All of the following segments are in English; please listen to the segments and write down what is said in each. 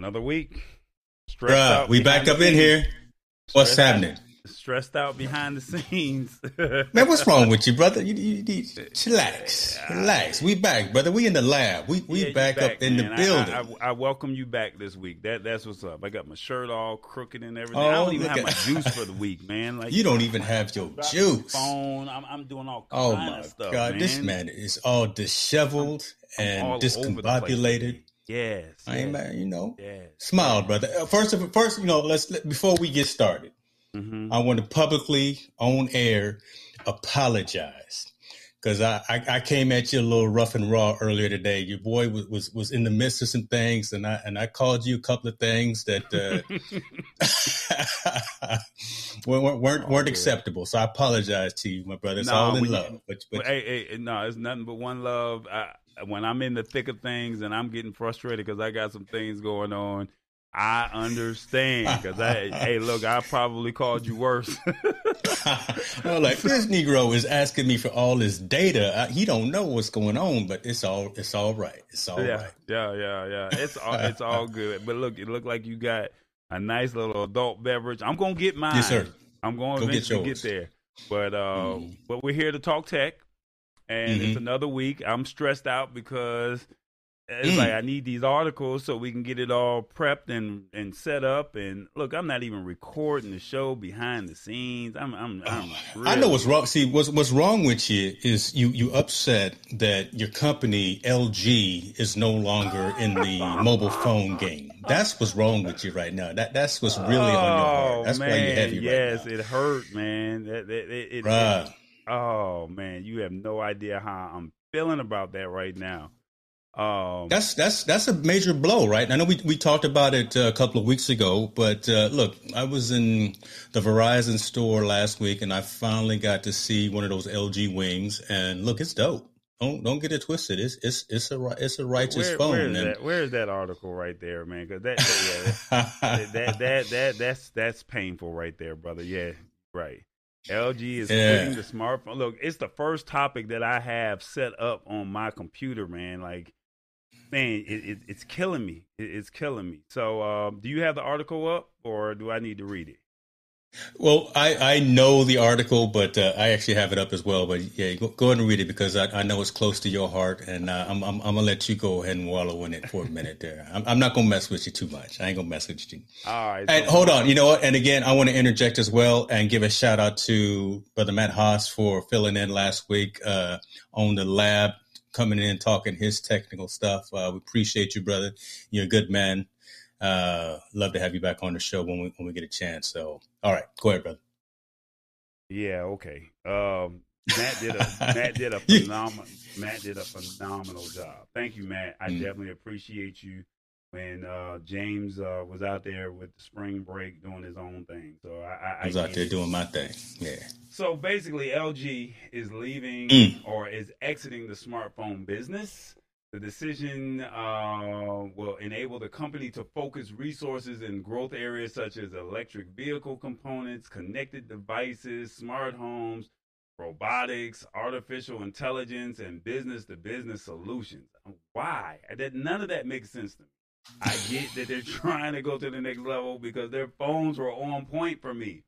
Another week. Stressed Bruh, we back up in here. What's happening? stressed out behind the scenes. Man, what's wrong with you, brother? You, you, you relax, relax. We back, brother. We in the lab. We we yeah, back, back, up in man. the building. I, I, I, welcome you back this week. That that's what's up. I got my shirt all crooked and everything. Oh, I don't even have at... my juice for the week, man. Like you don't even have your juice. Phone. I'm, I'm doing all oh my stuff, god, man. this man is all disheveled I'm, and I'm discombobulated. Yes. Mad, you know. Yes. Smile, brother. Uh, first of first, you know, let's let, before we get started, mm-hmm. I want to publicly on air apologize because I, I, I came at you a little rough and raw earlier today. Your boy was, was was in the midst of some things, and I and I called you a couple of things that uh, weren't weren't, weren't oh, acceptable. So I apologize to you, my brother. It's no, all in love. But, but, hey, hey, no, it's nothing but one love. I, when I'm in the thick of things and I'm getting frustrated because I got some things going on, I understand because I, hey, look, I probably called you worse. well, like this Negro is asking me for all this data. I, he don't know what's going on, but it's all it's all right. It's all yeah, right. yeah, Yeah, yeah, It's all it's all good. But look, it looked like you got a nice little adult beverage. I'm gonna get mine. Yes, sir. I'm going to eventually get, get, there. But uh, mm. but we're here to talk tech and mm-hmm. it's another week. I'm stressed out because it's mm. like I need these articles so we can get it all prepped and and set up. And look, I'm not even recording the show behind the scenes. I'm I'm, I'm really I know what's wrong. See, what's what's wrong with you is you you upset that your company LG is no longer in the mobile phone game. That's what's wrong with you right now. That that's what's really oh, on your heart. Oh, that's man, why you're heavy yes, right now. Yes, it hurt, man. It, it, it, Oh man, you have no idea how I'm feeling about that right now. Um, that's that's that's a major blow, right? I know we we talked about it uh, a couple of weeks ago, but uh, look, I was in the Verizon store last week, and I finally got to see one of those LG wings, and look, it's dope. Don't don't get it twisted. It's it's it's a it's a righteous where, phone. Where is, that, where is that article right there, man? Because that that, yeah, that, that that that that's that's painful right there, brother. Yeah, right. LG is yeah. putting the smartphone. Look, it's the first topic that I have set up on my computer, man. Like, man, it, it, it's killing me. It, it's killing me. So, um, do you have the article up? or do I need to read it? Well, I, I know the article, but uh, I actually have it up as well. But yeah, go, go ahead and read it because I, I know it's close to your heart, and uh, I'm, I'm, I'm gonna let you go ahead and wallow in it for a minute there. I'm, I'm not gonna mess with you too much. I ain't gonna mess with you. All right. And hold on, you know what? And again, I want to interject as well and give a shout out to Brother Matt Haas for filling in last week uh, on the lab, coming in talking his technical stuff. Uh, we appreciate you, brother. You're a good man. Uh, love to have you back on the show when we when we get a chance. So, all right, go ahead, brother. Yeah, okay. Um, Matt did a Matt did a phenomenal Matt did a phenomenal job. Thank you, Matt. I mm definitely appreciate you when uh, James uh, was out there with the spring break doing his own thing. So I, I was out there doing my thing. Yeah. So basically, LG is leaving mm. or is exiting the smartphone business. The decision uh, will enable the company to focus resources in growth areas such as electric vehicle components, connected devices, smart homes, robotics, artificial intelligence, and business to business solutions. Why? That none of that makes sense to me. I get that they're trying to go to the next level because their phones were on point for me.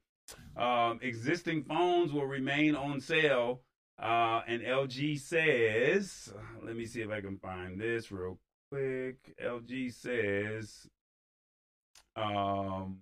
Um, existing phones will remain on sale uh, and LG says, let me see if I can find this real quick. LG says um,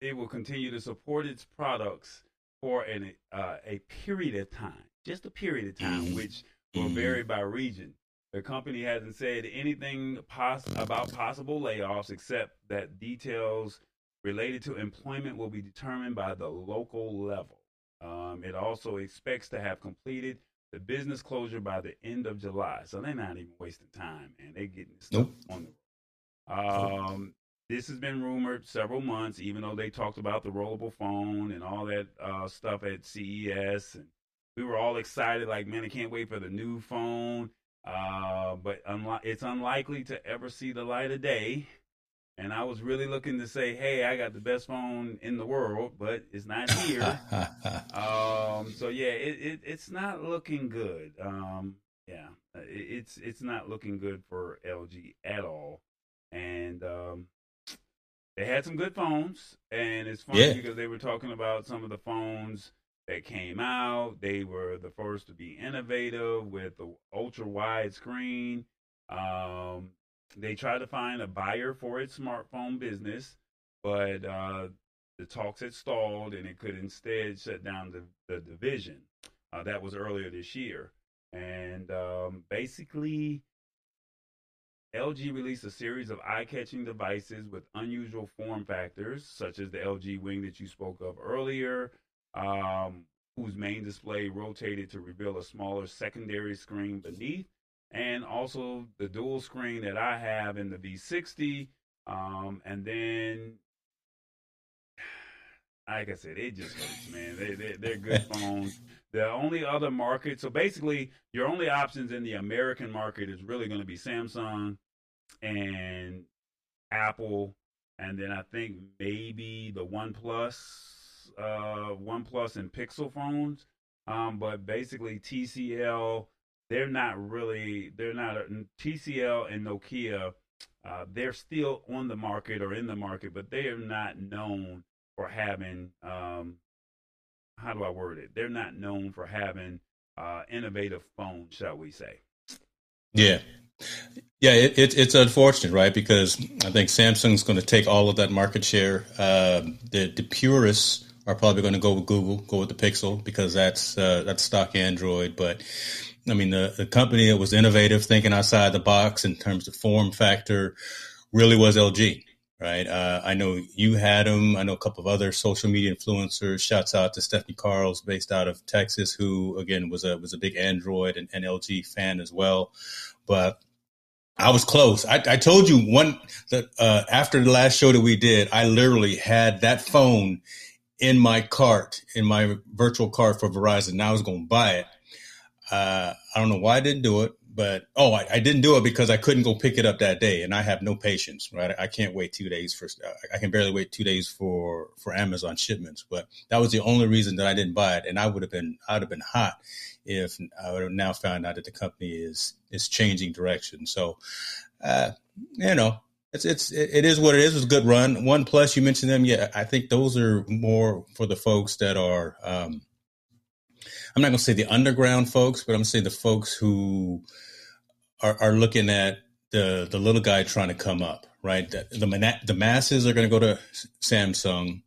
it will continue to support its products for an, uh, a period of time, just a period of time, mm-hmm. which will vary by region. The company hasn't said anything pos- about possible layoffs except that details related to employment will be determined by the local level. Um, it also expects to have completed the business closure by the end of July. So they're not even wasting time, and they're getting stuff nope. on the road. Um, this has been rumored several months, even though they talked about the rollable phone and all that uh, stuff at CES. And we were all excited, like, man, I can't wait for the new phone. Uh, but unli- it's unlikely to ever see the light of day and I was really looking to say, "Hey, I got the best phone in the world," but it's not here. um, so yeah, it, it, it's not looking good. Um, yeah, it, it's it's not looking good for LG at all. And um, they had some good phones, and it's funny yeah. because they were talking about some of the phones that came out. They were the first to be innovative with the ultra wide screen. Um, they tried to find a buyer for its smartphone business, but uh, the talks had stalled and it could instead shut down the, the division. Uh, that was earlier this year. And um, basically, LG released a series of eye catching devices with unusual form factors, such as the LG Wing that you spoke of earlier, um, whose main display rotated to reveal a smaller secondary screen beneath and also the dual screen that I have in the V60. Um, and then, like I said, it just hurts, man. They, they, they're good phones. The only other market, so basically, your only options in the American market is really going to be Samsung and Apple, and then I think maybe the OnePlus, uh, OnePlus and Pixel phones. Um, but basically, TCL they're not really they're not TCL and Nokia. Uh, they're still on the market or in the market, but they are not known for having um, how do I word it? They're not known for having uh, innovative phones, shall we say? Yeah, yeah, it, it, it's unfortunate, right? Because I think Samsung's going to take all of that market share. Uh, the the purists are probably going to go with Google, go with the Pixel because that's uh, that's stock Android, but I mean, the, the company that was innovative, thinking outside the box in terms of form factor, really was LG, right? Uh, I know you had them. I know a couple of other social media influencers. Shouts out to Stephanie Carls, based out of Texas, who again was a was a big Android and, and LG fan as well. But I was close. I, I told you one that uh, after the last show that we did, I literally had that phone in my cart, in my virtual cart for Verizon. Now I was going to buy it uh, I don't know why I didn't do it, but oh, I, I, didn't do it because I couldn't go pick it up that day, and I have no patience. Right, I can't wait two days for. I can barely wait two days for for Amazon shipments. But that was the only reason that I didn't buy it, and I would have been I would have been hot if I would have now found out that the company is is changing direction. So, uh, you know, it's it's it is what it is. It was a good run. One plus, you mentioned them. Yeah, I think those are more for the folks that are. Um, I'm not going to say the underground folks, but I'm going to say the folks who are, are looking at the the little guy trying to come up. Right, the the, the masses are going to go to Samsung.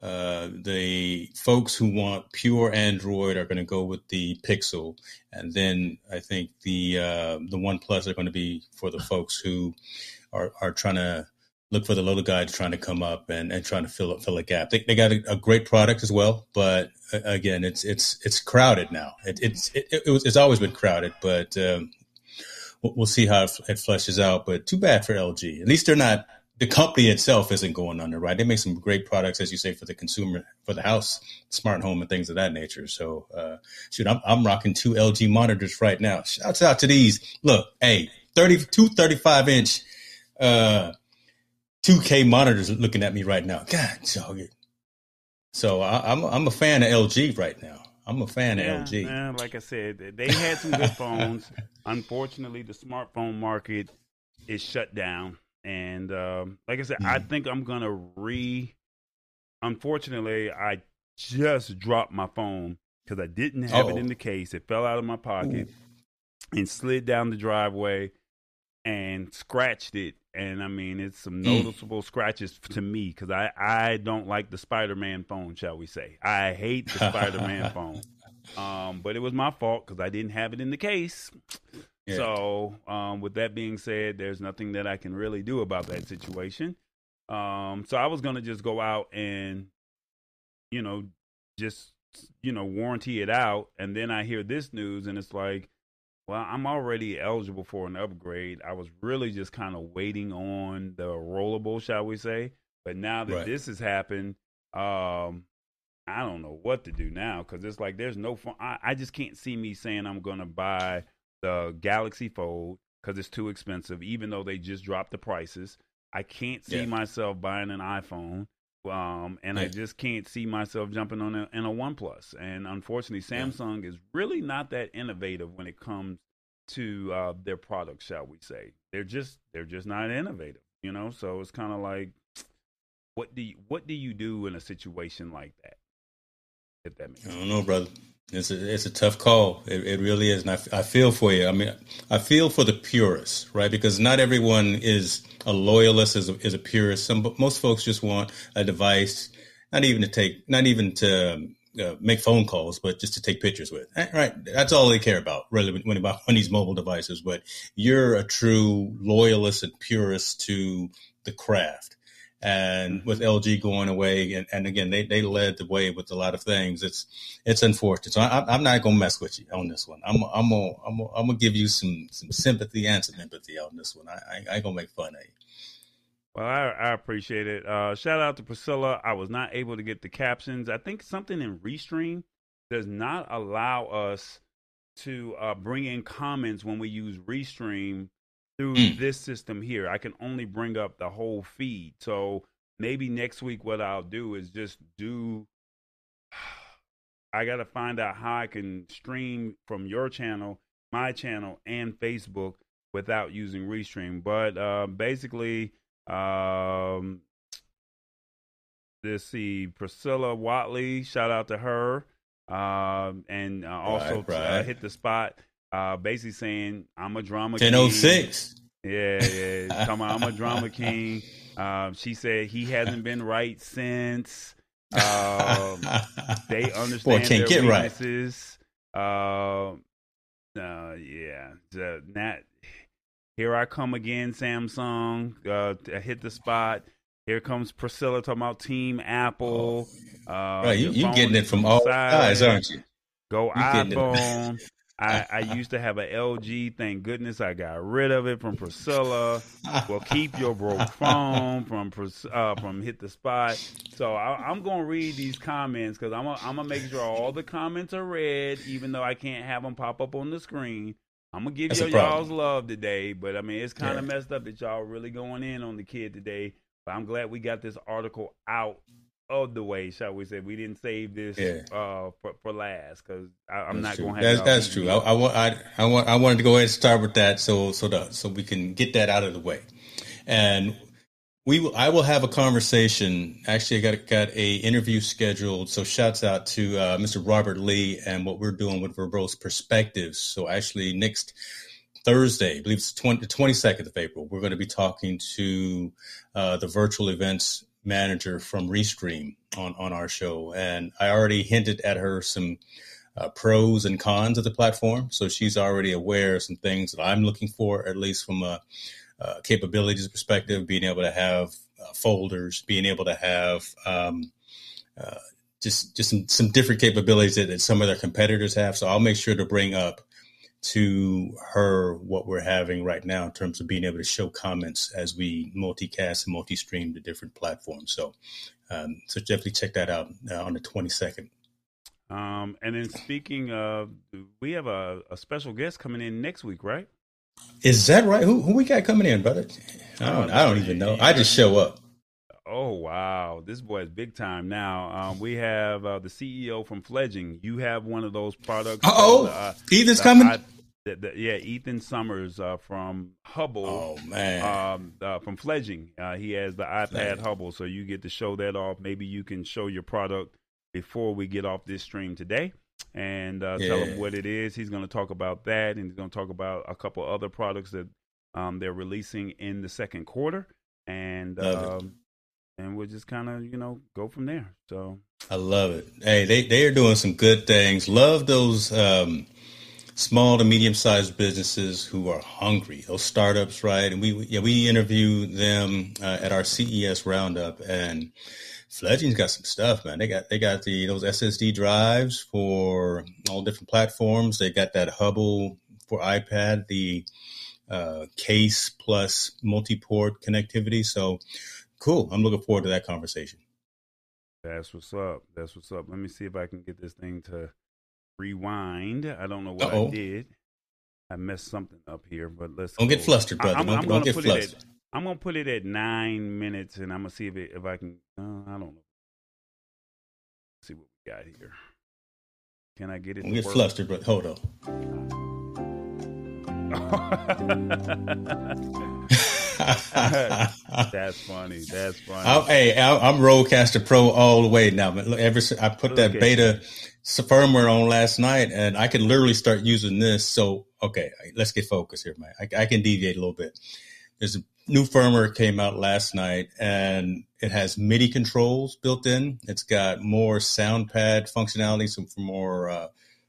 Uh, the folks who want pure Android are going to go with the Pixel, and then I think the uh, the One Plus are going to be for the folks who are are trying to look for the little guys trying to come up and, and trying to fill fill a gap. They, they got a, a great product as well, but uh, again, it's it's it's crowded now. It, it's it, it was, it's always been crowded, but um, we'll, see how it, fleshes out. But too bad for LG. At least they're not the company itself isn't going under, right? They make some great products, as you say, for the consumer, for the house, smart home, and things of that nature. So, uh, shoot, I'm, I'm rocking two LG monitors right now. Shouts out to these. Look, hey, 32, 35 inch, uh, 2K monitors looking at me right now. God, dog it. So I, am I'm, I'm a fan of LG right now. I'm a fan yeah, of LG. Yeah, like I said, they had some good phones. Unfortunately, the smartphone market is shut down and um, like I said, mm-hmm. I think I'm gonna re. Unfortunately, I just dropped my phone because I didn't have Uh-oh. it in the case. It fell out of my pocket Ooh. and slid down the driveway and scratched it. And I mean, it's some mm. noticeable scratches to me because I, I don't like the Spider Man phone, shall we say. I hate the Spider Man phone. Um, but it was my fault because I didn't have it in the case. Yeah. So, um, with that being said, there's nothing that I can really do about that situation. Um, so I was gonna just go out and, you know, just you know warranty it out, and then I hear this news, and it's like, well, I'm already eligible for an upgrade. I was really just kind of waiting on the rollable, shall we say? But now that right. this has happened, um, I don't know what to do now because it's like there's no fun. I, I just can't see me saying I'm gonna buy the Galaxy Fold because it's too expensive, even though they just dropped the prices. I can't see yeah. myself buying an iPhone. Um, and yeah. I just can't see myself jumping on a, in a OnePlus. And unfortunately, Samsung yeah. is really not that innovative when it comes to uh, their products, shall we say? They're just they're just not innovative, you know. So it's kind of like, what do you, what do you do in a situation like that? If that makes I don't know, brother. It's a, it's a tough call. It, it really is. And I, I feel for you. I mean, I feel for the purists, right? Because not everyone is a loyalist, is a, is a purist. Some, most folks just want a device, not even to take, not even to uh, make phone calls, but just to take pictures with. Eh, right. That's all they care about, really, when about when these mobile devices. But you're a true loyalist and purist to the craft and with LG going away, and, and again, they, they led the way with a lot of things. It's it's unfortunate. So I, am not gonna mess with you on this one. I'm I'm gonna I'm gonna, I'm gonna give you some some sympathy and some empathy on this one. I I, ain't gonna make fun of you. Well, I, I appreciate it. Uh, shout out to Priscilla. I was not able to get the captions. I think something in Restream does not allow us to uh, bring in comments when we use Restream through mm. this system here. I can only bring up the whole feed. So maybe next week, what I'll do is just do. I got to find out how I can stream from your channel, my channel, and Facebook without using Restream. But uh, basically, um, let's see, Priscilla Watley, shout out to her. Um, and uh, also right, right. Uh, hit the spot uh, basically saying I'm a drama 1006. king. Yeah, yeah. Come on, I'm a drama king. Um, she said he hasn't been right since. Um, they understand Boy, can't their get weaknesses. Right. Uh, uh, yeah. The, Nat, here I come again, Samsung. Uh, hit the spot. Here comes Priscilla talking about Team Apple. Oh, uh, right, you, you getting it from all sides, aren't you? Go iPhone. I, I used to have an LG. Thank goodness I got rid of it from Priscilla. well, keep your broke phone from uh, from hit the spot. So I, am gonna read these comments because I'm gonna, I'm gonna make sure all the comments are read, even though I can't have them pop up on the screen. I'm gonna give you y'all's love today, but I mean it's kind of yeah. messed up that y'all really going in on the kid today. But I'm glad we got this article out of the way, shall we say? We didn't save this yeah. uh, for, for last because I'm not going to have. That's, that's true. I, I, want I, I want I wanted to go ahead and start with that so so that so we can get that out of the way. And we will, I will have a conversation. Actually, I got got a interview scheduled. So shouts out to uh, Mr. Robert Lee and what we're doing with Verbose Perspectives. So actually, next Thursday, I believe it's 20, the 22nd of April, we're going to be talking to uh, the virtual events manager from Restream on on our show, and I already hinted at her some. Uh, pros and cons of the platform. So she's already aware of some things that I'm looking for, at least from a uh, capabilities perspective, being able to have uh, folders, being able to have um, uh, just just some, some different capabilities that, that, some of their competitors have. So I'll make sure to bring up to her what we're having right now in terms of being able to show comments as we multicast and multi-stream to different platforms. So um, so definitely check that out uh, on the 22nd. Um, and then speaking of, we have a, a special guest coming in next week, right? Is that right? Who who we got coming in, brother? I don't I don't even know. I just show up. Oh wow, this boy is big time now. Um, we have uh, the CEO from Fledging. You have one of those products. Oh, uh, Ethan's coming. I, the, the, yeah, Ethan Summers uh, from Hubble. Oh man, um, uh, from Fledging. Uh, he has the iPad Hubble, so you get to show that off. Maybe you can show your product before we get off this stream today and uh, yeah. tell him what it is. He's going to talk about that, and he's going to talk about a couple other products that um, they're releasing in the second quarter, and um, and we'll just kind of you know go from there. So I love it. Hey, they they are doing some good things. Love those. Um, small to medium sized businesses who are hungry, those startups, right? And we, yeah, we interview them uh, at our CES roundup and Fledging's got some stuff, man. They got they got the those SSD drives for all different platforms. They got that Hubble for iPad, the uh, case plus multi-port connectivity. So cool. I'm looking forward to that conversation. That's what's up. That's what's up. Let me see if I can get this thing to rewind. I don't know what Uh-oh. I did. I messed something up here, but let's don't go. get flustered, brother. I, am don't, I'm don't get flustered. I'm gonna put it at nine minutes, and I'm gonna see if it, if I can. Uh, I don't know. Let's see what we got here. Can I get it? Don't get work? flustered, but hold on. That's funny. That's funny. I'm, hey, I'm Rodecaster Pro all the way now. Ever I put that beta firmware on last night, and I can literally start using this. So, okay, let's get focused here, man. I, I can deviate a little bit. There's a new firmware came out last night and it has MIDI controls built in. It's got more sound pad functionality, some for more uh,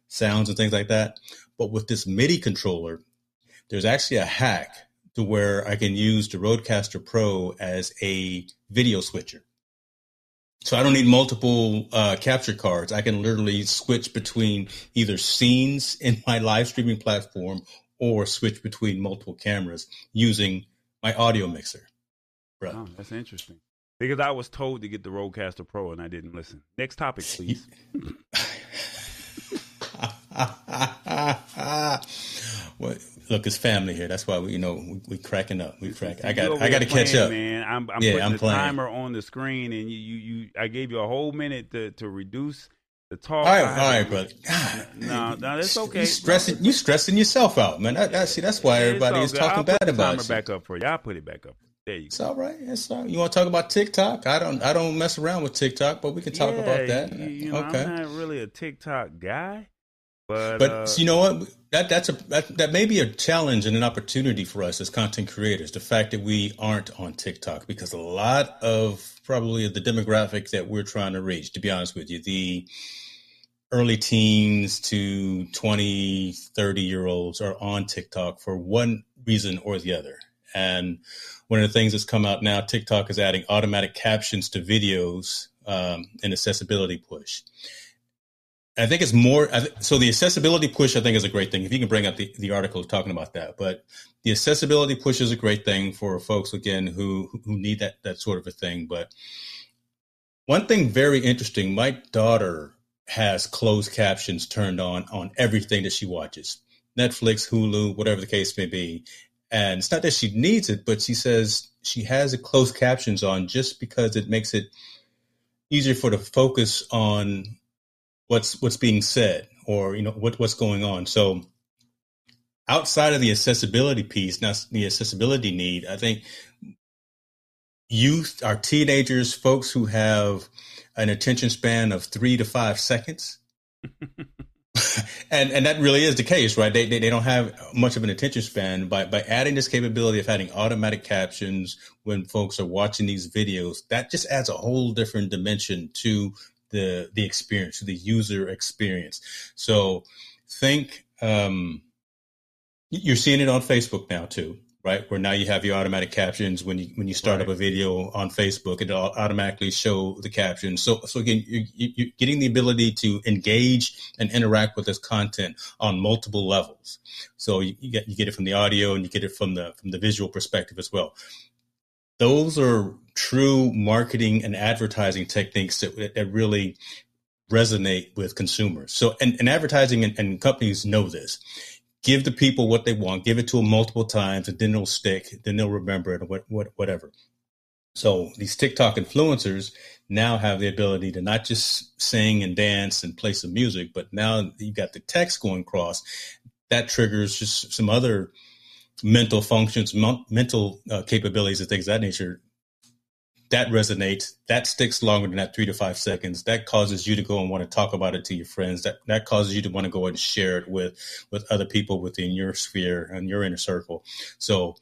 sounds and things like that. But with this MIDI controller, there's actually a hack to where I can use the Rodecaster Pro as a video switcher. So I don't need multiple uh, capture cards. I can literally switch between either scenes in my live streaming platform or switch between multiple cameras using my audio mixer. Bro. Oh, that's interesting. Because I was told to get the Rodecaster Pro and I didn't listen. Next topic, please. well, look, it's family here. That's why we, you know, we, we cracking up. We crack. I got, I got to catch up, man. I'm, I'm yeah, putting I'm the playing. timer on the screen, and you, you, you, I gave you a whole minute to, to reduce the talk. All right, all right, brother. no, no, that's okay. You stressing, you stressing yourself out, man. I, I see. That's why everybody is talking bad about it. Back up for you. I'll put it back up. There you go. it's all right. It's all right. You want to talk about TikTok? I don't. I don't mess around with TikTok, but we can talk yeah, about that. You, you know, okay. I'm not really a TikTok guy, but but uh, you know what? That that's a that, that may be a challenge and an opportunity for us as content creators. The fact that we aren't on TikTok because a lot of probably the demographic that we're trying to reach. To be honest with you, the early teens to 20, 30 year olds are on TikTok for one reason or the other. And one of the things that's come out now, TikTok is adding automatic captions to videos, um, an accessibility push. I think it's more. So the accessibility push, I think, is a great thing. If you can bring up the, the article talking about that, but the accessibility push is a great thing for folks again who who need that that sort of a thing. But one thing very interesting, my daughter has closed captions turned on on everything that she watches Netflix, Hulu, whatever the case may be. And it's not that she needs it, but she says she has the closed captions on just because it makes it easier for the focus on what's what's being said or you know what what's going on. So outside of the accessibility piece, not the accessibility need, I think youth, our teenagers, folks who have an attention span of three to five seconds. and and that really is the case, right? They, they, they don't have much of an attention span. By by adding this capability of having automatic captions when folks are watching these videos, that just adds a whole different dimension to the the experience, the user experience. So think um, you're seeing it on Facebook now too right? Where now you have your automatic captions when you when you start right. up a video on Facebook, it'll automatically show the captions. So so again, you're, you're, getting the ability to engage and interact with this content on multiple levels. So you, you, get you get it from the audio and you get it from the from the visual perspective as well. Those are true marketing and advertising techniques that, that really resonate with consumers. So and, and advertising and, and companies know this give the people what they want, give it to them multiple times, and then it'll stick. Then they'll remember it, what, what, whatever. So these TikTok influencers now have the ability to not just sing and dance and play some music, but now you've got the text going across. That triggers just some other mental functions, mental uh, capabilities, and things of that nature that resonates that sticks longer than that three to five seconds that causes you to go and want to talk about it to your friends that that causes you to want to go and share it with with other people within your sphere and your inner circle. So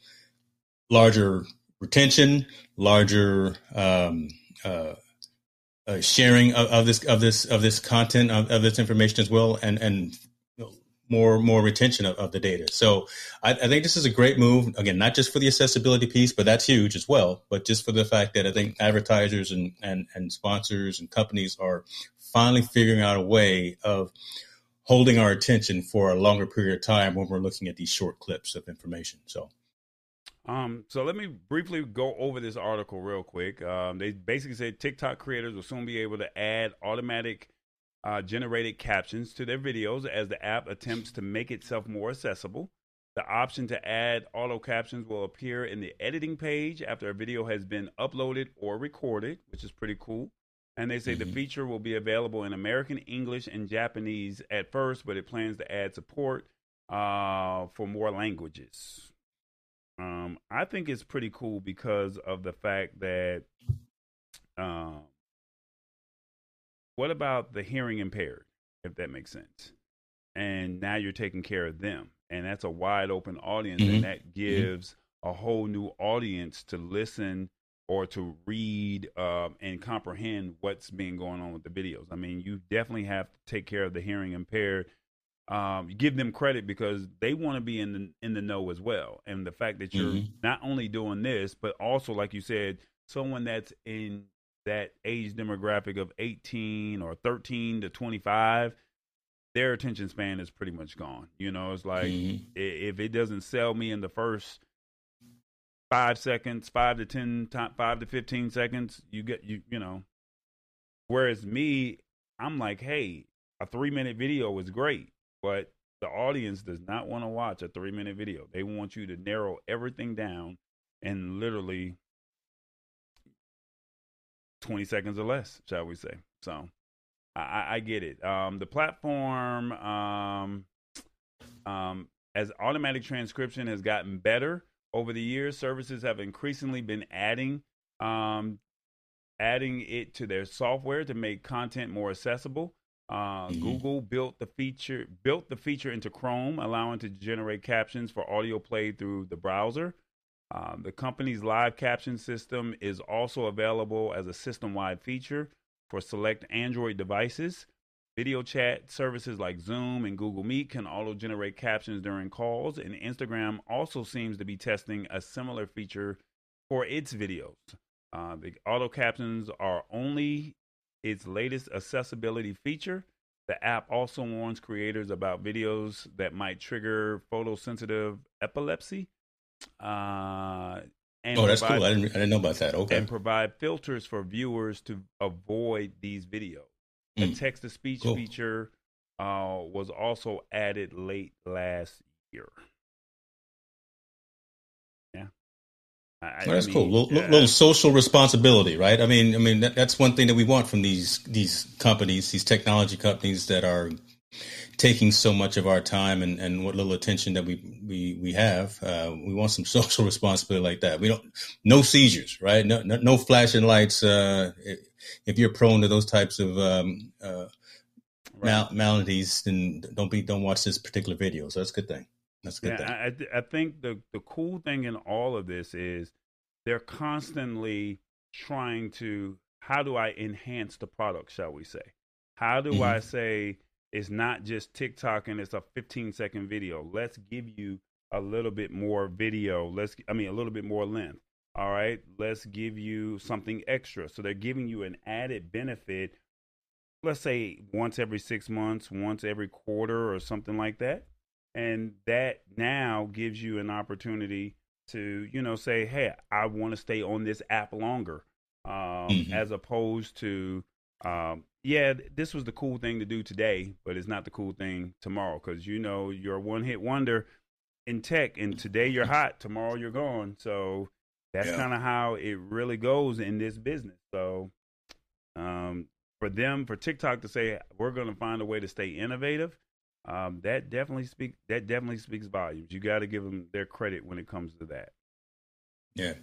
larger retention larger um, uh, uh, sharing of, of, this of this of this content of, of this information as well and and more more retention of, of the data. So I, I, think this is a great move. Again, not just for the accessibility piece, but that's huge as well. But just for the fact that I think advertisers and and, and sponsors and companies are finally figuring out a way of holding our attention for a longer period of time when we're looking at these short clips of information. So. Um, so let me briefly go over this article real quick. Um, they basically said TikTok creators will soon be able to add automatic uh, generated captions to their videos as the app attempts to make itself more accessible. The option to add auto captions will appear in the editing page after a video has been uploaded or recorded, which is pretty cool. And they say mm-hmm. the feature will be available in American, English, and Japanese at first, but it plans to add support uh, for more languages. Um, I think it's pretty cool because of the fact that um, what about the hearing impaired, if that makes sense? And now you're taking care of them. And that's a wide open audience. Mm-hmm. And that mm-hmm. gives mm-hmm. a whole new audience to listen or to read um, and comprehend what's being going on with the videos. I mean, you definitely have to take care of the hearing impaired. Um, give them credit because they want to be in the in the know as well. And the fact that you're mm-hmm. not only doing this, but also, like you said, someone that's in that age demographic of 18 or 13 to 25 their attention span is pretty much gone. You know it's like mm-hmm. if it doesn't sell me in the first five seconds five to ten five to 15 seconds you get you you know. Whereas me i'm like hey a three minute video is great but the audience does not want to watch a three minute video. They want you to narrow everything down and literally 20 seconds or less, shall we say. So I, I get it. Um, the platform, um, um, as automatic transcription has gotten better over the years, services have increasingly been adding um, adding it to their software to make content more accessible. Uh, mm-hmm. Google built the feature built the feature into Chrome, allowing to generate captions for audio played through the browser. Um, the company's live caption system is also available as a system wide feature for select Android devices. Video chat services like Zoom and Google Meet can auto generate captions during calls, and Instagram also seems to be testing a similar feature for its videos. Uh, the auto captions are only its latest accessibility feature. The app also warns creators about videos that might trigger photosensitive epilepsy uh, and oh, that's provide, cool. I didn't, I didn't know about that. Okay. And provide filters for viewers to avoid these videos. The mm. text to speech cool. feature uh, was also added late last year. Yeah. I, that's I mean, cool. Little, uh, little, social responsibility, right? I mean, I mean that, that's one thing that we want from these these companies, these technology companies that are taking so much of our time and, and what little attention that we we we have. Uh, we want some social responsibility like that. We don't no seizures, right? No no, no flashing lights. Uh, if you're prone to those types of um, uh, mal- maladies, then don't be don't watch this particular video. So that's a good thing. That's a good yeah, thing. I, I think the the cool thing in all of this is they're constantly trying to how do I enhance the product, shall we say? How do mm-hmm. I say it's not just TikTok and it's a 15 second video? Let's give you a little bit more video. Let's I mean a little bit more length. All right, let's give you something extra. So they're giving you an added benefit. Let's say once every six months, once every quarter, or something like that. And that now gives you an opportunity to, you know, say, hey, I want to stay on this app longer, um, mm-hmm. as opposed to, um, yeah, this was the cool thing to do today, but it's not the cool thing tomorrow because you know you're a one hit wonder in tech, and today you're hot, tomorrow you're gone. So that's yeah. kind of how it really goes in this business. So, um, for them, for TikTok to say we're going to find a way to stay innovative, um, that definitely speak that definitely speaks volumes. You got to give them their credit when it comes to that. Yeah.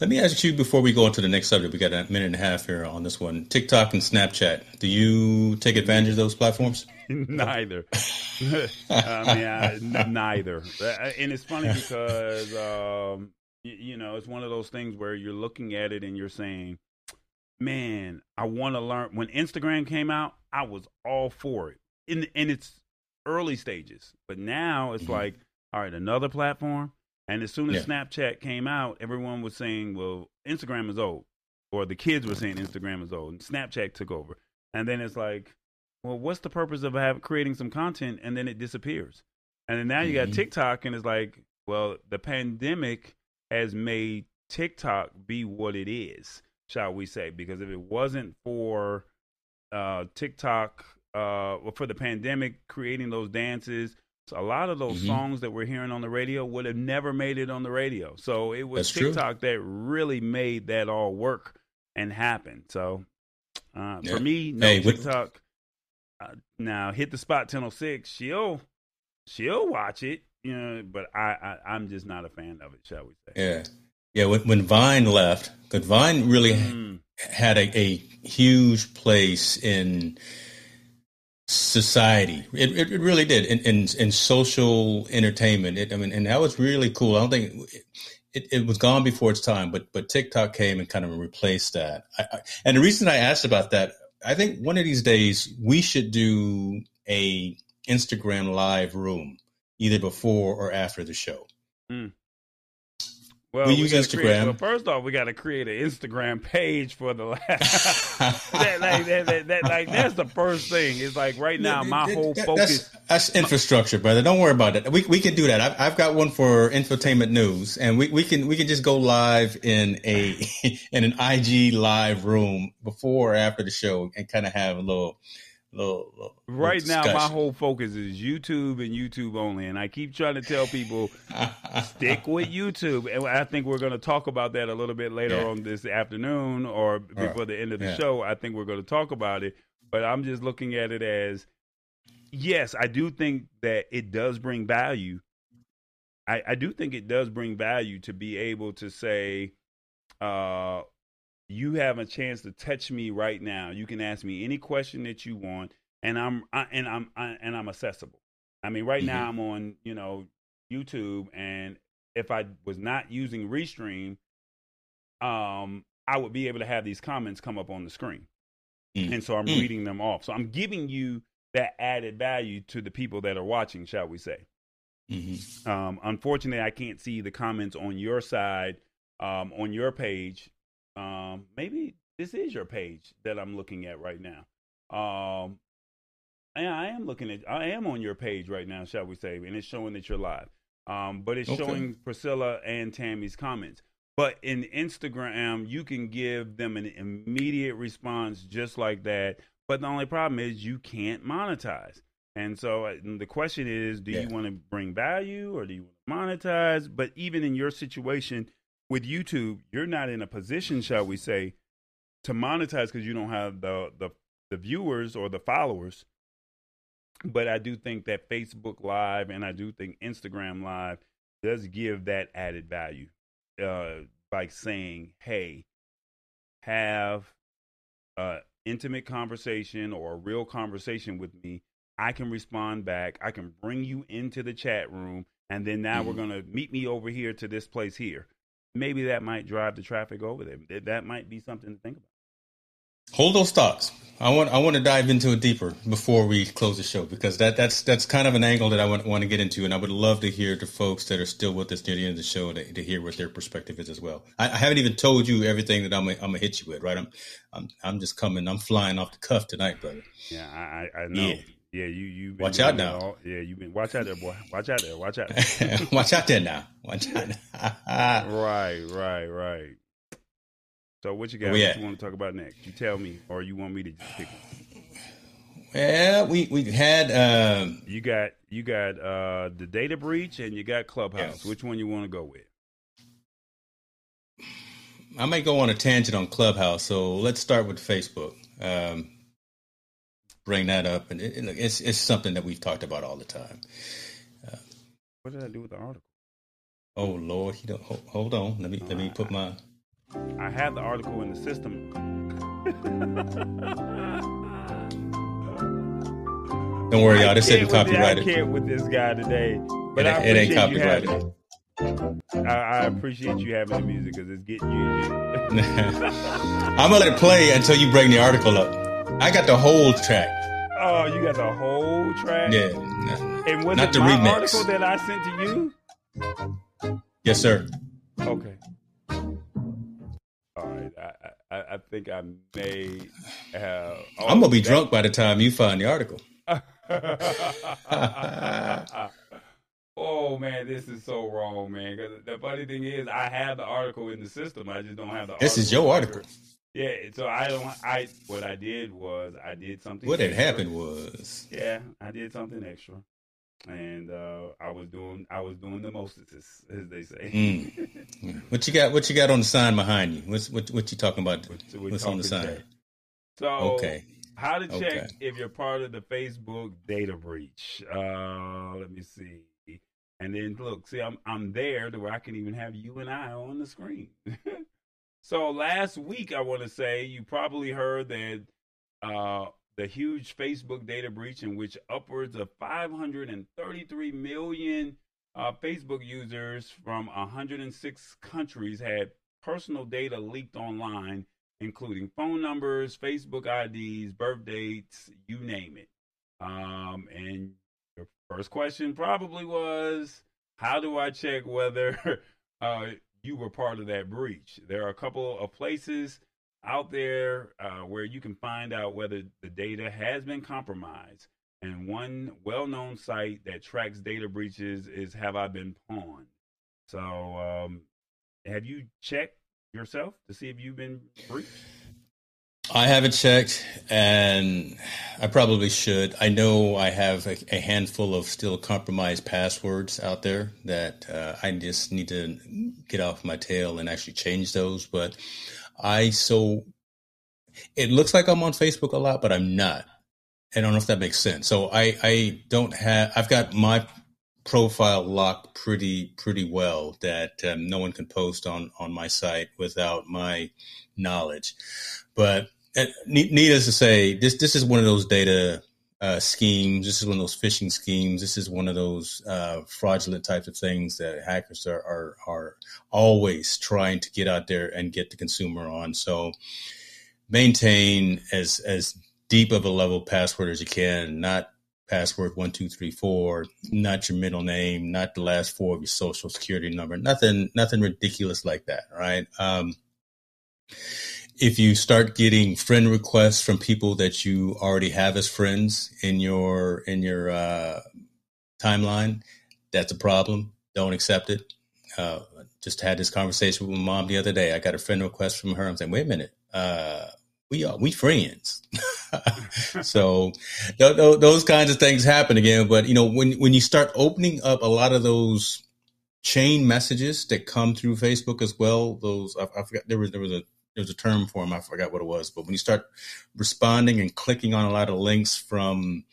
Let me ask you before we go into the next subject. We got a minute and a half here on this one. TikTok and Snapchat. Do you take advantage of those platforms? neither. I mean, I, n- neither. And it's funny because um, you, you know, it's one of those things where you're looking at it and you're saying, man, I want to learn. When Instagram came out, I was all for it in in its early stages, but now it's mm-hmm. like, all right, another platform. And as soon as yeah. Snapchat came out, everyone was saying, well, Instagram is old, or the kids were saying Instagram is old, and Snapchat took over. And then it's like, well, what's the purpose of have, creating some content and then it disappears? And then now you mm-hmm. got TikTok, and it's like, well, the pandemic has made TikTok be what it is, shall we say? Because if it wasn't for uh, TikTok, uh, for the pandemic, creating those dances, a lot of those mm-hmm. songs that we're hearing on the radio would have never made it on the radio. So it was That's TikTok true. that really made that all work and happen. So uh, yeah. for me, no hey, TikTok. Uh, now hit the spot 1006. She'll she'll watch it you know, but I, I am just not a fan of it, shall we say? Yeah, yeah. When, when Vine left, because Vine really mm. had a, a, huge place in society. It, it, really did in, in, in social entertainment. It, I mean, and that was really cool. I don't think it, it was gone before its time, but but TikTok came and kind of replaced that. I, I, and the reason I asked about that, I think one of these days we should do a Instagram live room either before or after the show. Mm. Well, we, we use Instagram. Well, first off, we got to create an Instagram page for the lab. that, like, that, that, like, that's the first thing. It's like right now, my whole focus. That's, that's, infrastructure, brother. Don't worry about that. We we can do that. I've, I've got one for infotainment news, and we, we can we can just go live in a in an IG live room before or after the show, and kind of have a little little, little right now my whole focus is youtube and youtube only and i keep trying to tell people stick with youtube and i think we're going to talk about that a little bit later yeah. on this afternoon or before right. the end of the yeah. show i think we're going to talk about it but i'm just looking at it as yes i do think that it does bring value i, I do think it does bring value to be able to say uh you have a chance to touch me right now. You can ask me any question that you want, and I'm I, and I'm I, and I'm accessible. I mean, right mm-hmm. now I'm on you know YouTube, and if I was not using Restream, um, I would be able to have these comments come up on the screen, mm-hmm. and so I'm mm-hmm. reading them off. So I'm giving you that added value to the people that are watching, shall we say? Mm-hmm. Um, unfortunately, I can't see the comments on your side um, on your page um, maybe this is your page that I'm looking at right now. Um, and I am looking at, I am on your page right now, shall we say, and it's showing that you're live. Um, but it's okay. showing Priscilla and Tammy's comments. But in Instagram, you can give them an immediate response just like that. But the only problem is you can't monetize. And so uh, the question is, do yeah. you want to bring value or do you want to monetize? But even in your situation, with YouTube, you're not in a position, shall we say, to monetize because you don't have the, the the viewers or the followers but I do think that Facebook Live and I do think Instagram Live does give that added value uh, by saying, "Hey, have a intimate conversation or a real conversation with me. I can respond back. I can bring you into the chat room, and then now mm-hmm. we're gonna meet me over here to this place here. Maybe that might drive the traffic over there. That might be something to think about." Hold those thoughts. I want I want to dive into it deeper before we close the show because that that's that's kind of an angle that I want, want to get into, and I would love to hear the folks that are still with us near the end of the show to, to hear what their perspective is as well. I, I haven't even told you everything that I'm I'm gonna hit you with, right? I'm I'm I'm just coming. I'm flying off the cuff tonight, brother. Yeah, I I know. Yeah. Yeah, you you watch out now. All, yeah, you been watch out there, boy. Watch out there. Watch out. watch out there now. Watch out. right, right, right. So what you got? What you want to talk about next? You tell me, or you want me to just pick? Yeah, we we had. Um, you got you got uh, the data breach, and you got Clubhouse. Yes. Which one you want to go with? I may go on a tangent on Clubhouse, so let's start with Facebook. Um, bring that up, and it, it's it's something that we've talked about all the time. Uh, what did I do with the article? Oh Lord, he don't hold, hold on. Let me let me put my I have the article in the system. Don't worry, y'all. This isn't copyrighted. I can't with this guy today, but it, I it ain't copyrighted. I, I, appreciate you having the music because it's getting you. I'm gonna let it play until you bring the article up. I got the whole track. Oh, you got the whole track. Yeah, and was not it the my remix. article that I sent to you? Yes, sir. Okay. All right, I, I, I think I may have. I'm gonna be that. drunk by the time you find the article. oh man, this is so wrong, man. Because the funny thing is, I have the article in the system. I just don't have the. This is your article. Yeah, so I don't. I what I did was I did something. What extra. had happened was. Yeah, I did something extra and uh, I was doing I was doing the most as they say. Mm. What you got? What you got on the sign behind you? What's what? What you talking about? What, What's on the sign? Check. So okay, how to check okay. if you're part of the Facebook data breach? Uh, let me see. And then look, see, I'm I'm there to where I can even have you and I on the screen. so last week, I want to say you probably heard that uh, the huge Facebook data breach in which upwards of 533 million uh, Facebook users from 106 countries had personal data leaked online, including phone numbers, Facebook IDs, birth dates, you name it. Um, and your first question probably was, how do I check whether uh, you were part of that breach? There are a couple of places out there uh, where you can find out whether the data has been compromised. And one well known site that tracks data breaches is Have I Been Pwned? So, um, have you checked yourself to see if you've been breached? I haven't checked, and I probably should. I know I have a, a handful of still compromised passwords out there that uh, I just need to get off my tail and actually change those. But I so it looks like I'm on Facebook a lot, but I'm not. I don't know if that makes sense. So I I don't have I've got my profile locked pretty pretty well that um, no one can post on on my site without my knowledge. But uh, needless to say, this this is one of those data uh, schemes. This is one of those phishing schemes. This is one of those uh, fraudulent types of things that hackers are, are are always trying to get out there and get the consumer on. So maintain as as deep of a level password as you can. Not password one two three four. Not your middle name. Not the last four of your social security number. Nothing nothing ridiculous like that. Right. Um, if you start getting friend requests from people that you already have as friends in your in your uh, timeline, that's a problem. Don't accept it. Uh, just had this conversation with my mom the other day. I got a friend request from her. I'm saying, wait a minute, uh, we are we friends. so th- th- those kinds of things happen again. But you know, when when you start opening up a lot of those chain messages that come through Facebook as well, those I, I forgot there was there was a there's a term for them. I forgot what it was, but when you start responding and clicking on a lot of links from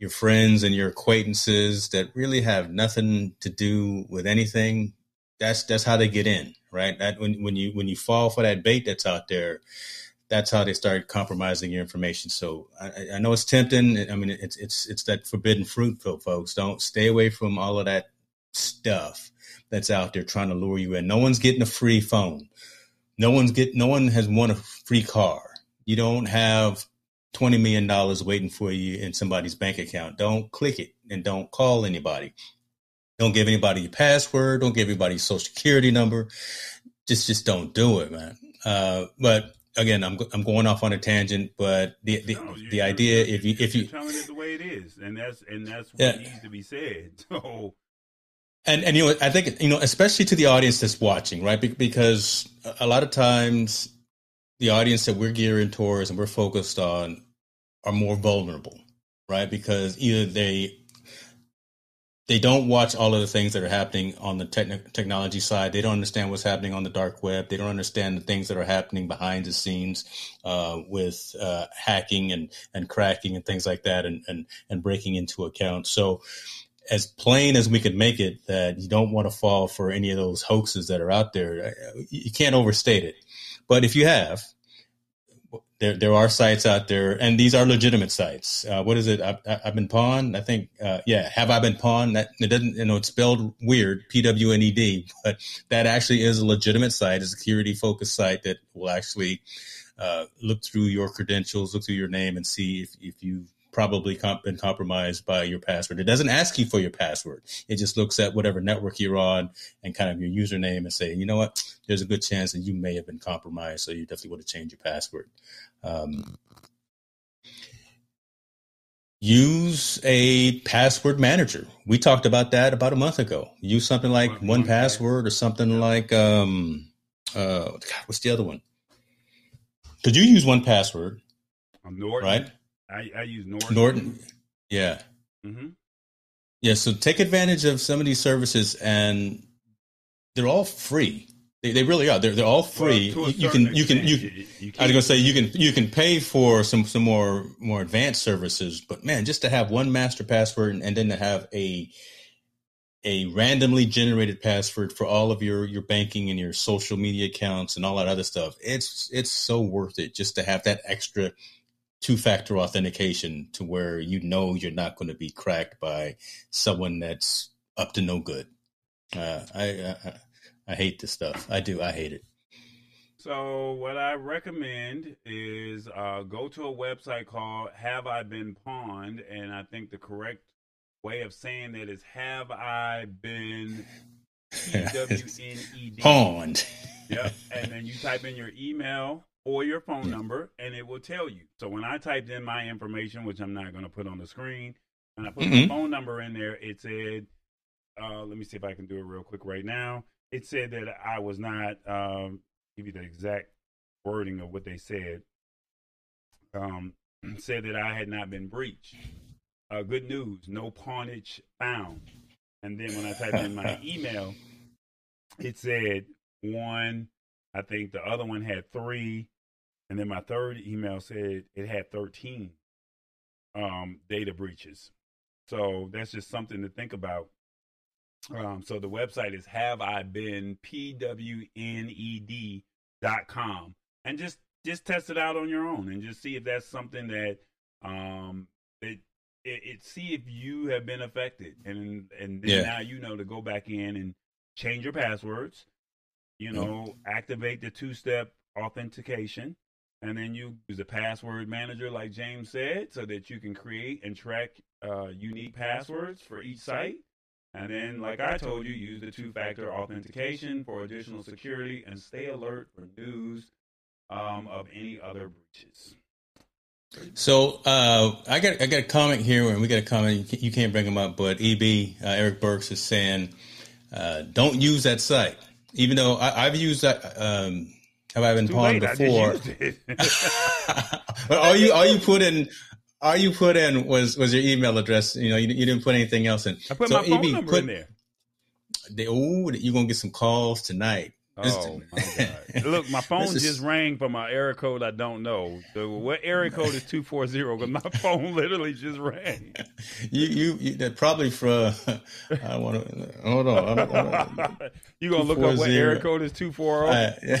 your friends and your acquaintances that really have nothing to do with anything. That's that's how they get in, right? That when when you when you fall for that bait that's out there, that's how they start compromising your information. So I, I know it's tempting. I mean, it's it's it's that forbidden fruit, folks. Don't stay away from all of that stuff that's out there trying to lure you in. No one's getting a free phone. No one's get. No one has won a free car. You don't have twenty million dollars waiting for you in somebody's bank account. Don't click it and don't call anybody. Don't give anybody your password. Don't give anybody your social security number. Just just don't do it, man. Uh, but again, I'm I'm going off on a tangent, but the the, no, the idea if you if you telling it the way it is, and that's and that's what yeah. needs to be said. So. And and you know I think you know especially to the audience that's watching right because a lot of times the audience that we're gearing towards and we're focused on are more vulnerable right because either they they don't watch all of the things that are happening on the techn- technology side. They don't understand what's happening on the dark web. They don't understand the things that are happening behind the scenes uh, with uh, hacking and, and cracking and things like that and, and, and breaking into accounts. So, as plain as we could make it, that you don't want to fall for any of those hoaxes that are out there. You can't overstate it. But if you have, there there are sites out there, and these are legitimate sites. Uh, what is it? I, have been pawned. I think, uh, yeah. Have I been pwned? That it doesn't, you know, it's spelled weird, P W N E D, but that actually is a legitimate site, a security focused site that will actually uh, look through your credentials, look through your name, and see if if you probably comp- been compromised by your password. It doesn't ask you for your password. It just looks at whatever network you're on and kind of your username and say, you know what, there's a good chance that you may have been compromised. So you definitely want to change your password. Um, use a password manager. We talked about that about a month ago. Use something like one password or something like, um, uh, God, what's the other one? Could you use one password? Norton. Right I, I use Norton. Norton, yeah, mm-hmm. yeah. So take advantage of some of these services, and they're all free. They, they really are. They're they're all free. Well, you, can you can you, you, you I was gonna say you can you can pay for some some more more advanced services, but man, just to have one master password and, and then to have a a randomly generated password for all of your your banking and your social media accounts and all that other stuff. It's it's so worth it just to have that extra two factor authentication to where you know you're not going to be cracked by someone that's up to no good. Uh, I, I I hate this stuff. I do. I hate it. So what I recommend is uh, go to a website called Have I Been Pwned, and I think the correct way of saying that is Have I Been P W N E D pawned. Yep, and then you type in your email or your phone yeah. number, and it will tell you. So when I typed in my information, which I'm not going to put on the screen, and I put mm-hmm. my phone number in there, it said, uh, let me see if I can do it real quick right now. It said that I was not, um, give you the exact wording of what they said. Um, said that I had not been breached. Uh, good news, no pawnage found. And then when I typed in my email, it said one I think the other one had three, and then my third email said it had 13 um, data breaches. So that's just something to think about. Um, so the website is have I been pwned dot com and just just test it out on your own and just see if that's something that um it, it, it see if you have been affected and and then yeah. now you know to go back in and change your passwords you know, activate the two step authentication. And then you use a password manager, like James said, so that you can create and track uh, unique passwords for each site. And then, like I told you, use the two factor authentication for additional security and stay alert for news um, of any other breaches. So uh, I got I got a comment here, and we got a comment. You can't bring them up, but EB uh, Eric Burks is saying, uh, "Don't use that site." Even though I, have used that. Um, have I been pawned before? but all you all you put in all you put in was was your email address. You know, you, you didn't put anything else in. I put so my phone EB, number put, in there. They, oh, you're gonna get some calls tonight. Oh my god! Look, my phone is... just rang from my area code I don't know. So what area code is two four zero? Because my phone literally just rang. You you, you that probably from. I want to hold on. you gonna look up what area code is two four zero?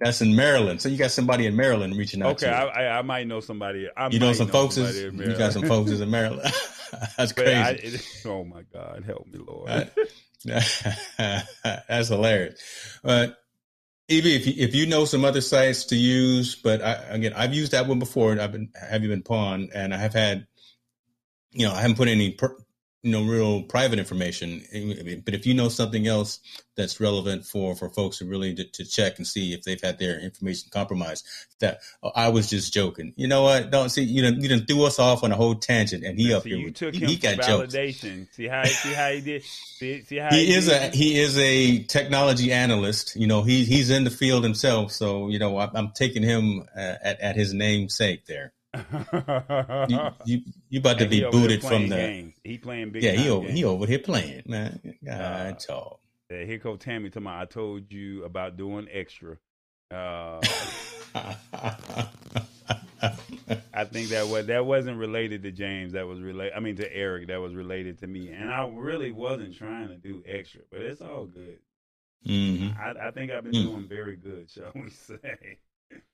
That's in Maryland. So you got somebody in Maryland reaching out. Okay, I, I, I, might know somebody. I you know some folks. Is, you got some folks is in Maryland. that's crazy. I, it, oh my God, help me, Lord. that's hilarious. But EB, if you, if you know some other sites to use, but I, again, I've used that one before. and I've been have you been pawn, and I have had, you know, I haven't put any per, you know real private information. But if you know something else that's relevant for for folks to really to, to, check and see if they've had their information compromised that oh, i was just joking. You know what? Don't see you didn't you didn't threw us off on a whole tangent and he up here you took him he got validation. Jokes. see how see how he did see, see how he, he is a he is a technology analyst. You know he he's in the field himself. So you know I, am taking him uh, at, at his namesake there you, you, you about to and be booted from the. Games. He playing big. Yeah, he over games. he over here playing man. God, uh, yeah, here go Tammy to my. I told you about doing extra. Uh, I think that was that wasn't related to James. That was related. I mean to Eric. That was related to me. And I really wasn't trying to do extra, but it's all good. Mm-hmm. I, I, think I've been mm. doing very good, shall we say?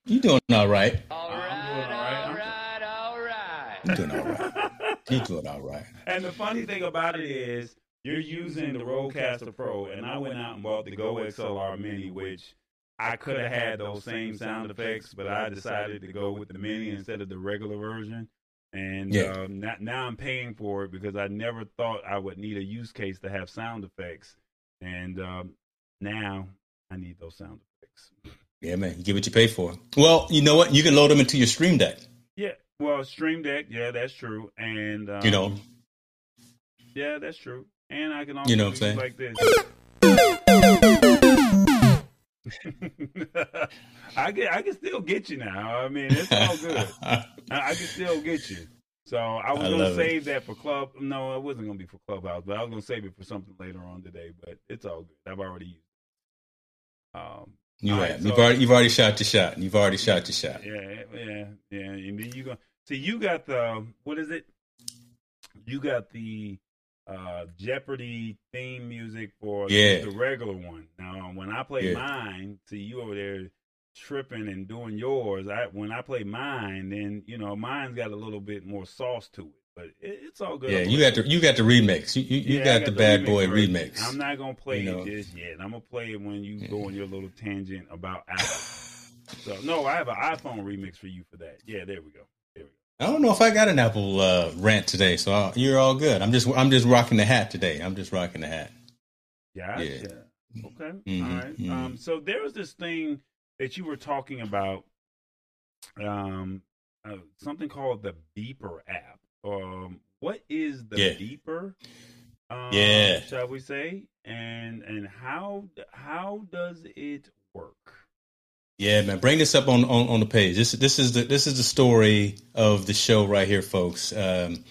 You doing all right? All right, all right, all right. You doing all right? You doing all right? And the funny thing about it is, you're using the Rodecaster Pro, and I went out and bought the GoXLR Mini, which I could have had those same sound effects, but I decided to go with the Mini instead of the regular version. And yeah. um, now, now I'm paying for it because I never thought I would need a use case to have sound effects, and um, now I need those sound effects. Yeah, man, you get what you pay for. Well, you know what? You can load them into your Stream Deck. Yeah, well, Stream Deck, yeah, that's true, and um, you know, yeah, that's true, and I can also you know what I'm saying like this. I can I can still get you now. I mean, it's all good. I, I, can still get you. So I was I gonna save it. that for club. No, it wasn't gonna be for clubhouse, but I was gonna save it for something later on today. But it's all good. I've already used. It. Um, you have. So, you've already you've already shot your shot. You've already shot your shot. Yeah, yeah, yeah. And then you go. See, you got the what is it? You got the uh Jeopardy theme music for yeah. the, the regular one. Now, when I play yeah. mine, see you over there tripping and doing yours. I when I play mine, then you know mine's got a little bit more sauce to it but it, it's all good. Yeah, you got the you got the remix. You you, you yeah, got, got, the, the bad boy remix. remix. I'm not gonna play you it just yet. I'm gonna play it when you go on your little tangent about Apple. so no, I have an iPhone remix for you for that. Yeah, there we go. There we go. I don't know if I got an Apple uh, rant today, so I'll, you're all good. I'm just I'm just rocking the hat today. I'm just rocking the hat. Yeah. Yeah. Okay. Mm-hmm, all right. mm-hmm. Um. So there was this thing that you were talking about. Um. Uh, something called the Beeper app um, what is the yeah. beeper? Um, yeah, shall we say, and and how how does it work? Yeah, man, bring this up on, on, on the page. This this is the this is the story of the show right here, folks. Um,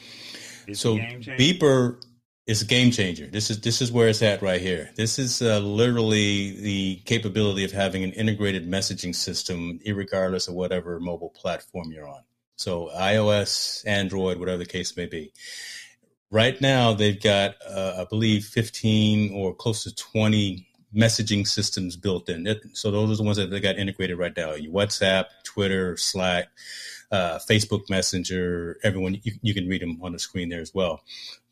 so beeper is a game changer. This is this is where it's at right here. This is uh, literally the capability of having an integrated messaging system, regardless of whatever mobile platform you're on. So iOS, Android, whatever the case may be. Right now, they've got, uh, I believe, 15 or close to 20 messaging systems built in. So those are the ones that they got integrated right now. Your WhatsApp, Twitter, Slack, uh, Facebook Messenger, everyone, you, you can read them on the screen there as well.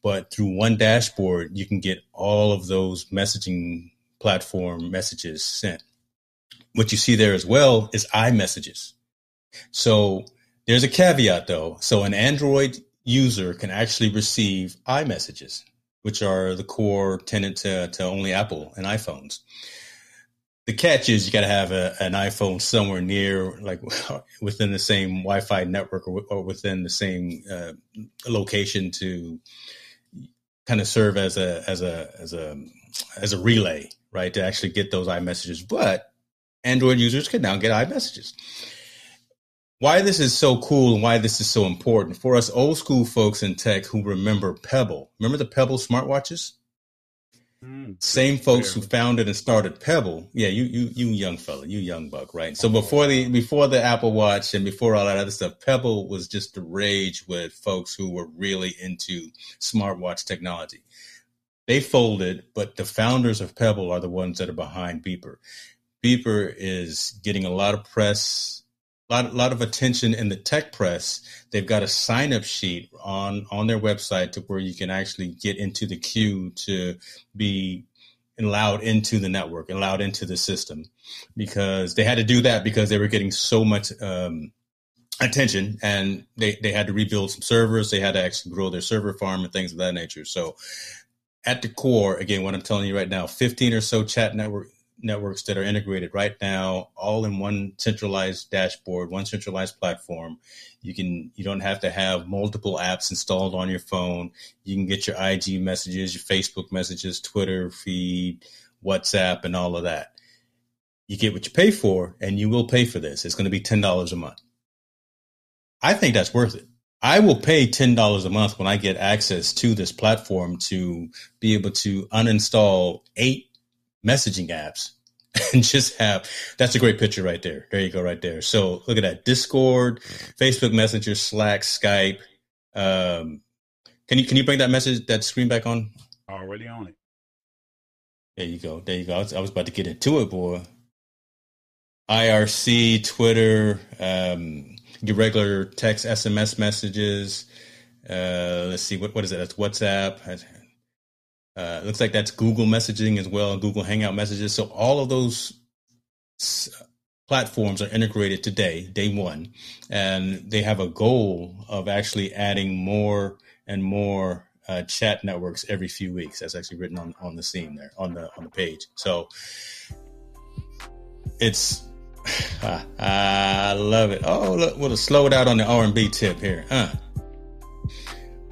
But through one dashboard, you can get all of those messaging platform messages sent. What you see there as well is iMessages. So there's a caveat though. So an Android user can actually receive iMessages, which are the core tenant to, to only Apple and iPhones. The catch is you got to have a, an iPhone somewhere near, like within the same Wi-Fi network or, or within the same uh, location to kind of serve as a as a as a as a relay, right? To actually get those iMessages. But Android users can now get iMessages why this is so cool and why this is so important for us old school folks in tech who remember Pebble. Remember the Pebble smartwatches? Mm, Same folks who founded and started Pebble. Yeah, you you you young fella, you young buck, right? So before the before the Apple Watch and before all that other stuff, Pebble was just the rage with folks who were really into smartwatch technology. They folded, but the founders of Pebble are the ones that are behind Beeper. Beeper is getting a lot of press lot, lot of attention in the tech press. They've got a sign up sheet on on their website to where you can actually get into the queue to be allowed into the network, allowed into the system, because they had to do that because they were getting so much um, attention and they they had to rebuild some servers. They had to actually grow their server farm and things of that nature. So at the core, again, what I'm telling you right now, 15 or so chat network networks that are integrated right now, all in one centralized dashboard, one centralized platform. You can you don't have to have multiple apps installed on your phone. You can get your IG messages, your Facebook messages, Twitter feed, WhatsApp, and all of that. You get what you pay for, and you will pay for this. It's going to be ten dollars a month. I think that's worth it. I will pay ten dollars a month when I get access to this platform to be able to uninstall eight messaging apps and just have that's a great picture right there. There you go, right there. So look at that Discord, Facebook Messenger, Slack, Skype. Um, can you can you bring that message that screen back on? Already on it. There you go. There you go. I was, I was about to get into it, boy. IRC, Twitter, um, your regular text, SMS messages. Uh, let's see what what is it? That's WhatsApp. Uh, looks like that's Google messaging as well, Google Hangout messages. So all of those platforms are integrated today, day one, and they have a goal of actually adding more and more uh, chat networks every few weeks. That's actually written on on the scene there on the on the page. So it's I love it. Oh, look, we'll slow it out on the R and B tip here, huh?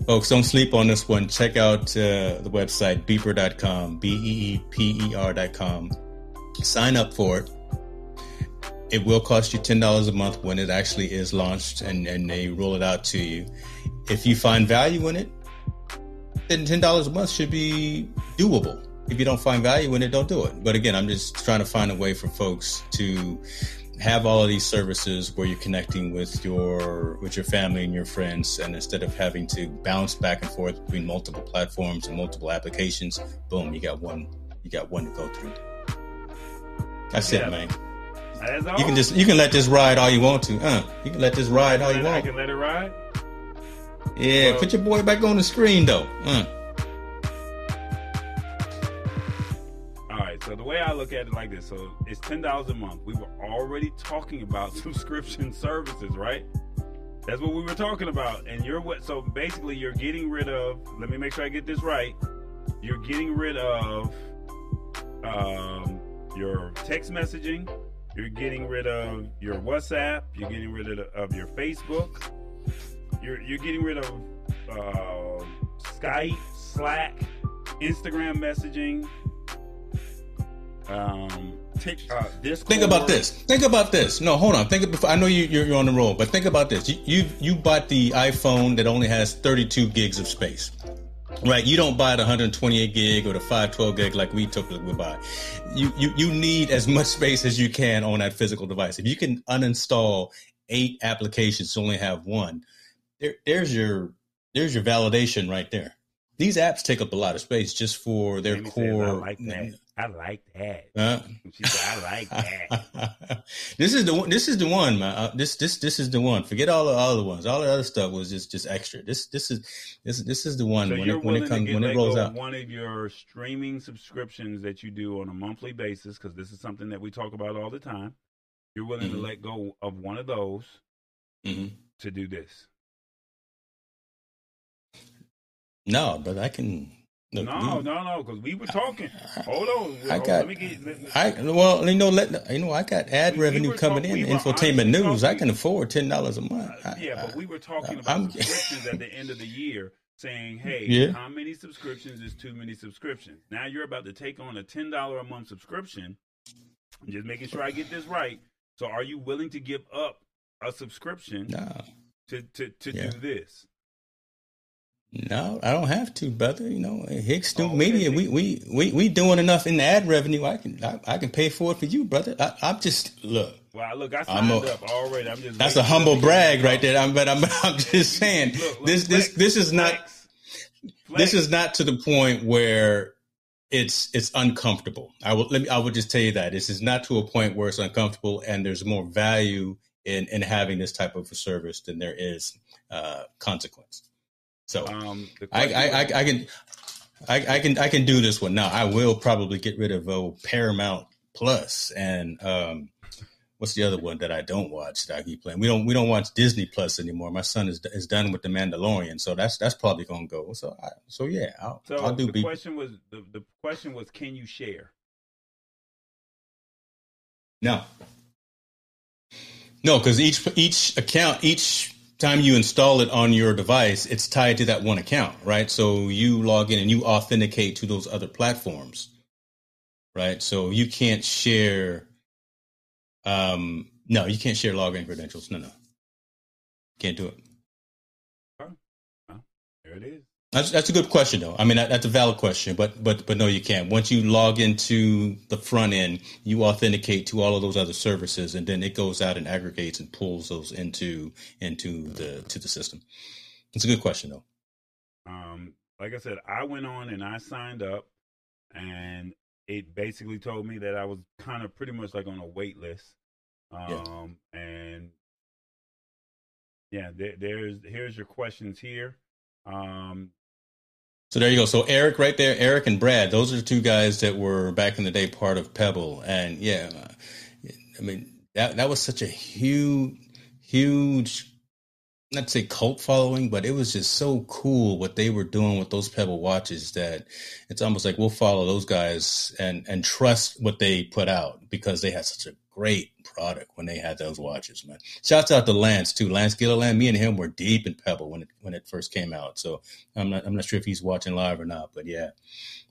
Folks, don't sleep on this one. Check out uh, the website, beeper.com, B E E P E R.com. Sign up for it. It will cost you $10 a month when it actually is launched and, and they roll it out to you. If you find value in it, then $10 a month should be doable. If you don't find value in it, don't do it. But again, I'm just trying to find a way for folks to have all of these services where you're connecting with your with your family and your friends and instead of having to bounce back and forth between multiple platforms and multiple applications boom you got one you got one to go through. That's yeah. it man you can just you can let this ride all you want to uh you can let this ride all you want I can let it ride? Yeah well, put your boy back on the screen though uh. So the way I look at it like this, so it's ten dollars a month. We were already talking about subscription services, right? That's what we were talking about. And you're what so basically you're getting rid of let me make sure I get this right. You're getting rid of um, your text messaging, you're getting rid of your WhatsApp, you're getting rid of, of your Facebook, you're you're getting rid of uh, Skype, Slack, Instagram messaging, um, take, uh, Think about this. Think about this. No, hold on. Think before. I know you, you're, you're on the roll, but think about this. You, you you bought the iPhone that only has 32 gigs of space. Right, you don't buy the 128 gig or the 512 gig like we typically buy. You, you you need as much space as you can on that physical device. If you can uninstall eight applications to only have one, there, there's your there's your validation right there. These apps take up a lot of space just for their core. Like I like that. Uh, she said, "I like that." this is the one. This is the one, man. Uh, this this this is the one. Forget all the other ones. All the other stuff was just just extra. This this is this this is the one so when it when it comes when it rolls out. One of your streaming subscriptions that you do on a monthly basis, because this is something that we talk about all the time. You're willing mm-hmm. to let go of one of those mm-hmm. to do this. No, but I can No, we, no, no, because we were talking. Hold on. I got. Let me get, let, I well, you know, let you know, I got ad we, revenue we coming in. Infotainment news. Talking, I can afford ten dollars a month. Uh, I, yeah, but we were talking about I'm, subscriptions at the end of the year, saying, "Hey, yeah. how many subscriptions is too many subscriptions?" Now you're about to take on a ten dollar a month subscription. I'm just making sure I get this right. So, are you willing to give up a subscription no. to to to yeah. do this? No, I don't have to, brother. You know, Hicks Student oh, Media, we, we we we doing enough in the ad revenue. I can I, I can pay for it for you, brother. I, am just look. Well, look, I signed a, up already. I'm just. That's a humble brag right there. I'm, but I'm I'm just saying look, look, this flex, this this is not flex, flex. this is not to the point where it's it's uncomfortable. I will let me I will just tell you that this is not to a point where it's uncomfortable, and there's more value in in having this type of a service than there is uh, consequence. So um, I, I, I, I, can I, I, can I can do this one now. I will probably get rid of oh, Paramount Plus and um, what's the other one that I don't watch that I keep playing? We don't we don't watch Disney Plus anymore. My son is is done with the Mandalorian, so that's that's probably gonna go. So I, so yeah, I'll, so I'll do. The question was the, the question was, can you share? No, no, because each each account each time you install it on your device, it's tied to that one account, right? So you log in and you authenticate to those other platforms, right? So you can't share. Um, no, you can't share login credentials. No, no, can't do it. Oh, there it is. That's that's a good question though. I mean, that, that's a valid question, but but but no, you can't. Once you log into the front end, you authenticate to all of those other services, and then it goes out and aggregates and pulls those into into the to the system. It's a good question though. Um, like I said, I went on and I signed up, and it basically told me that I was kind of pretty much like on a wait list. Um, yeah. and yeah, there, there's here's your questions here. Um, so there you go. So Eric, right there, Eric and Brad, those are the two guys that were back in the day part of Pebble, and yeah, I mean that that was such a huge, huge, not to say cult following, but it was just so cool what they were doing with those Pebble watches that it's almost like we'll follow those guys and and trust what they put out because they had such a great product when they had those watches, man. Shouts out to Lance too. Lance Gilliland. Me and him were deep in Pebble when it when it first came out. So I'm not I'm not sure if he's watching live or not, but yeah,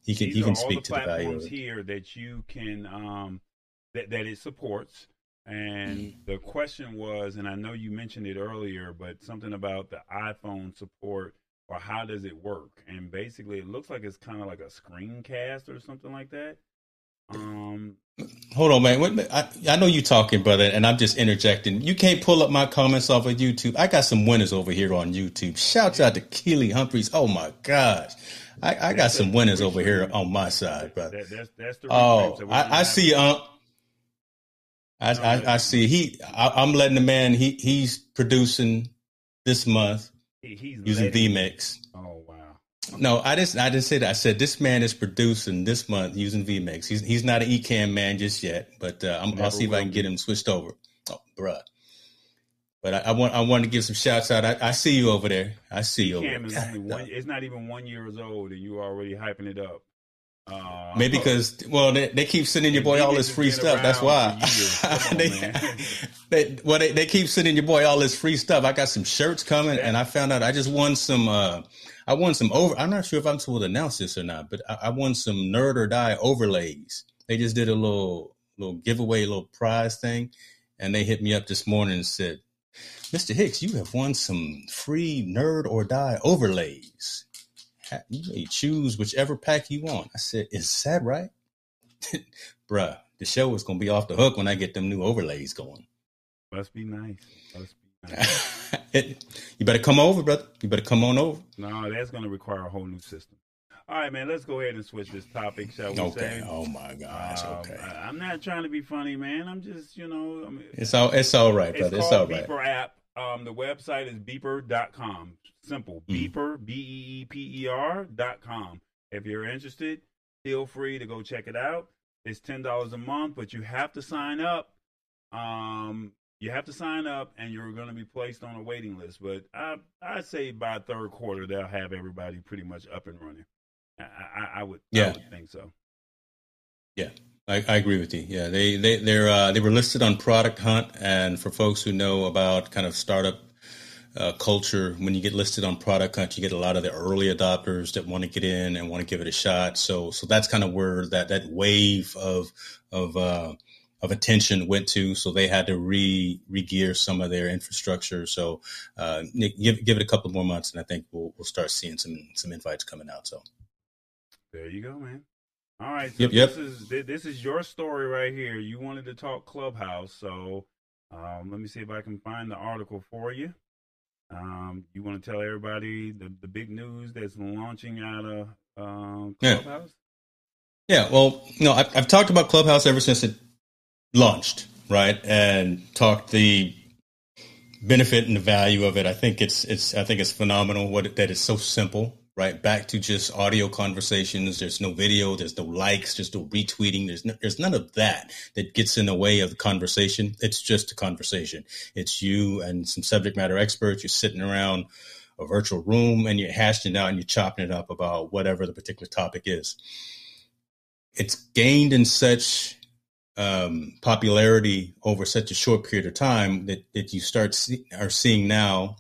he can These he can speak the to the value of it. here that you can um that that it supports. And mm. the question was, and I know you mentioned it earlier, but something about the iPhone support or how does it work? And basically, it looks like it's kind of like a screencast or something like that. Um, Hold on, man. I, I know you're talking, brother, and I'm just interjecting. You can't pull up my comments off of YouTube. I got some winners over here on YouTube. Shouts out to Keely Humphreys. Oh my gosh. I, I got some winners over here on my side, brother. That, that's, that's the oh, I, I see. Um, I, I, I, see. He. I, am letting the man. He he's producing this month he, using vMix. Oh wow. No, I didn't. I didn't say that. I said this man is producing this month using vMix. He's he's not an Ecamm man just yet, but uh, i will see if I can get him switched over. Oh, bruh. But I, I, want I want to give some shouts out. I, I see you over there. I see you. Only one, it's not even one years old, and you already hyping it up. Uh, Maybe because well they, they keep sending your boy all this free stuff. That's why. On, they, they, well they, they keep sending your boy all this free stuff. I got some shirts coming, yeah. and I found out I just won some. uh I won some over. I'm not sure if I'm supposed to announce this or not, but I, I won some nerd or die overlays. They just did a little little giveaway, little prize thing, and they hit me up this morning and said, "Mr. Hicks, you have won some free nerd or die overlays. You may choose whichever pack you want." I said, "Is that right, bruh?" The show is gonna be off the hook when I get them new overlays going. Must be nice. Must you better come over, brother. You better come on over. No, that's going to require a whole new system. All right, man. Let's go ahead and switch this topic, shall we okay. say? Oh my gosh. Um, okay. I, am not trying to be funny, man. I'm just, you know, I mean, it's all it's all right, brother. It's, it's all right. Beeper app. Um, the website is beeper.com. Simple. Mm. Beeper, B E E P E R dot com. If you're interested, feel free to go check it out. It's ten dollars a month, but you have to sign up. Um, you have to sign up and you're going to be placed on a waiting list. But I I say by third quarter they'll have everybody pretty much up and running. I, I, I would yeah I would think so. Yeah, I, I, agree with you. Yeah, they they they're uh, they were listed on Product Hunt, and for folks who know about kind of startup uh, culture, when you get listed on Product Hunt, you get a lot of the early adopters that want to get in and want to give it a shot. So so that's kind of where that that wave of of uh, of attention went to. So they had to re re-gear some of their infrastructure. So uh, give give it a couple more months, and I think we'll we'll start seeing some some invites coming out. So there you go, man. All right. So yep, this is this is your story right here. You wanted to talk Clubhouse, so um, let me see if I can find the article for you. Um, you want to tell everybody the, the big news that's launching out of um, Clubhouse? Yeah. yeah. Well, you know, I've, I've talked about Clubhouse ever since it launched, right? And talked the benefit and the value of it. I think it's it's I think it's phenomenal what that is so simple right? Back to just audio conversations. There's no video. There's no likes. There's no retweeting. There's no, there's none of that that gets in the way of the conversation. It's just a conversation. It's you and some subject matter experts. You're sitting around a virtual room and you're hashing it out and you're chopping it up about whatever the particular topic is. It's gained in such um, popularity over such a short period of time that, that you start see, are seeing now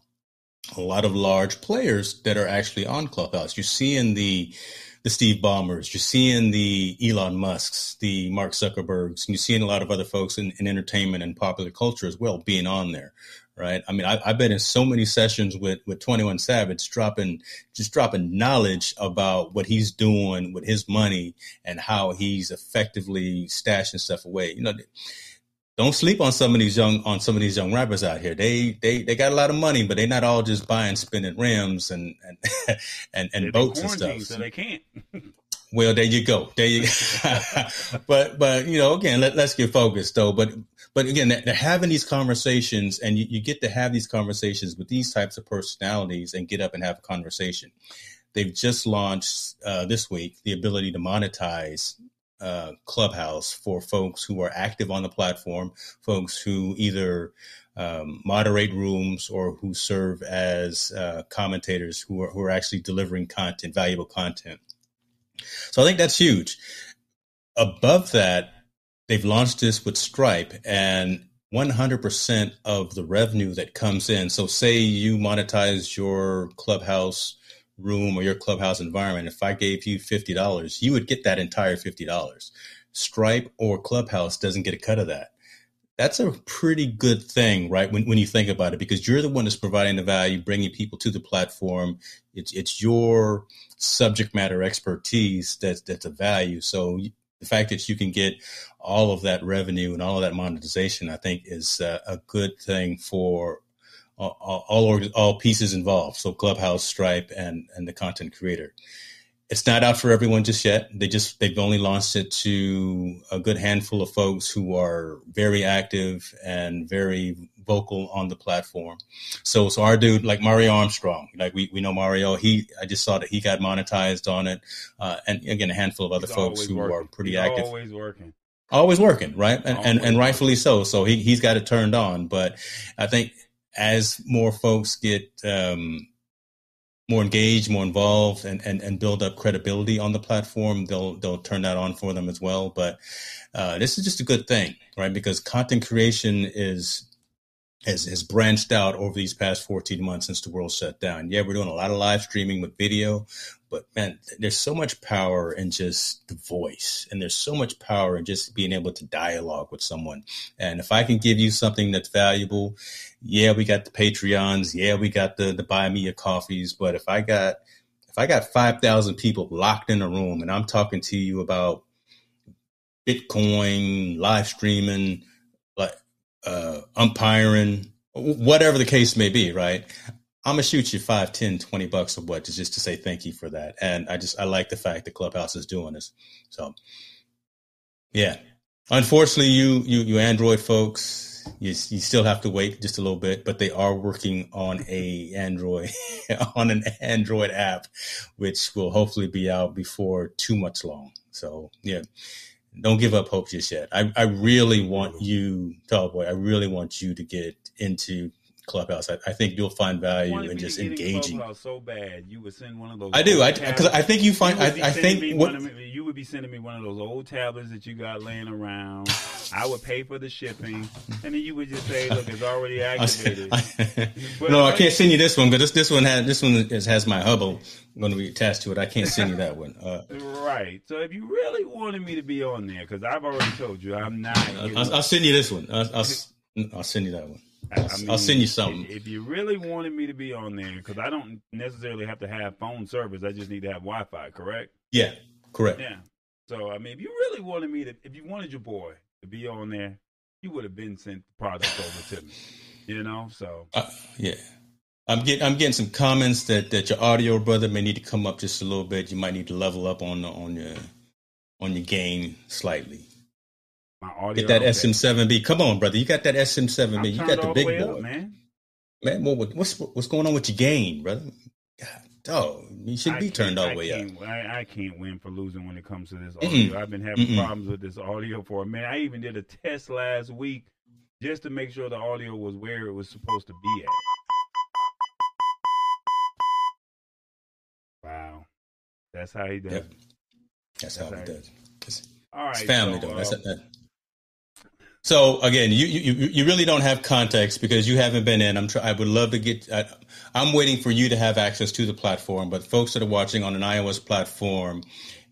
a lot of large players that are actually on Clubhouse. You're seeing the the Steve Ballmers, you're seeing the Elon Musks, the Mark Zuckerbergs, and you're seeing a lot of other folks in, in entertainment and popular culture as well being on there, right? I mean, I, I've been in so many sessions with with Twenty One Savage, dropping just dropping knowledge about what he's doing with his money and how he's effectively stashing stuff away. You know don't sleep on some of these young on some of these young rappers out here. They they they got a lot of money, but they're not all just buying spinning rims and and and, and boats and stuff. So they can't. well, there you go. There you. but but you know, again, let, let's get focused though. But but again, they're having these conversations, and you, you get to have these conversations with these types of personalities, and get up and have a conversation. They've just launched uh, this week the ability to monetize uh, Clubhouse for folks who are active on the platform, folks who either um, moderate rooms or who serve as uh, commentators who are, who are actually delivering content, valuable content. So I think that's huge. Above that, they've launched this with Stripe and 100% of the revenue that comes in. So, say you monetize your Clubhouse room or your clubhouse environment, if I gave you $50, you would get that entire $50. Stripe or Clubhouse doesn't get a cut of that. That's a pretty good thing, right? When, when you think about it, because you're the one that's providing the value, bringing people to the platform. It's, it's your subject matter expertise that's, that's a value. So the fact that you can get all of that revenue and all of that monetization, I think is a, a good thing for all all, all pieces involved. So Clubhouse, Stripe, and and the content creator. It's not out for everyone just yet. They just they've only launched it to a good handful of folks who are very active and very vocal on the platform. So so our dude like Mario Armstrong, like we, we know Mario. He I just saw that he got monetized on it, uh, and again a handful of other He's folks who working. are pretty He's active. Always working always working, right? And, and, and rightfully so. So he, he's got it turned on. But I think as more folks get um, more engaged, more involved, and, and and build up credibility on the platform, they'll they'll turn that on for them as well. But uh, this is just a good thing, right? Because content creation is has, has branched out over these past 14 months since the world shut down. Yeah, we're doing a lot of live streaming with video, but man, there's so much power in just the voice, and there's so much power in just being able to dialogue with someone. And if I can give you something that's valuable, yeah, we got the Patreons, yeah, we got the the buy me a coffees, but if I got if I got 5,000 people locked in a room and I'm talking to you about Bitcoin, live streaming, uh, umpiring, whatever the case may be, right? I'm gonna shoot you five, 10, 20 bucks or what, just to say thank you for that. And I just I like the fact that Clubhouse is doing this. So yeah. Unfortunately, you you you Android folks, you you still have to wait just a little bit, but they are working on a Android on an Android app, which will hopefully be out before too much long. So yeah don't give up hope just yet. I, I really want mm-hmm. you, Tall Boy, I really want you to get into Clubhouse. I, I think you'll find value in just engaging. so bad, you would send one of those. I do. I because I think you find. You I, I think what you would be sending me one of those old tablets that you got laying around. I would pay for the shipping, and then you would just say, "Look, it's already activated." no, I can't send you this one because this this one has this one has, has my Hubble going to be attached to it. I can't send you that one. Uh, right. So if you really wanted me to be on there, because I've already told you I'm not. I'll, I'll, send you this one. I'll, I'll, I'll send you that one. I'll, mean, I'll send you something. If, if, you really wanted me to be on there, because I don't necessarily have to have phone service, I just need to have Wi-Fi. Correct? Yeah. Correct. Yeah. So I mean, if you really wanted me to, if you wanted your boy to be on there, you would have been sent the product over to me. You know. So. Uh, yeah. I'm getting I'm getting some comments that, that your audio brother may need to come up just a little bit. You might need to level up on the, on your on your game slightly. My audio. Get that okay. SM7B. Come on, brother. You got that SM7B. You got the big boy, up, man. Man, what, what's what's going on with your game, brother? God, dog, you should be turned all the way up. I, I, can't win for losing when it comes to this audio. Mm-mm. I've been having Mm-mm. problems with this audio for a minute. I even did a test last week just to make sure the audio was where it was supposed to be at. Wow, that's how he does. Yep. That's, that's, how, he does. It's, All right, it's family so, though. That's uh, that. So again, you, you you really don't have context because you haven't been in. I'm try, I would love to get. I, I'm waiting for you to have access to the platform. But folks that are watching on an iOS platform,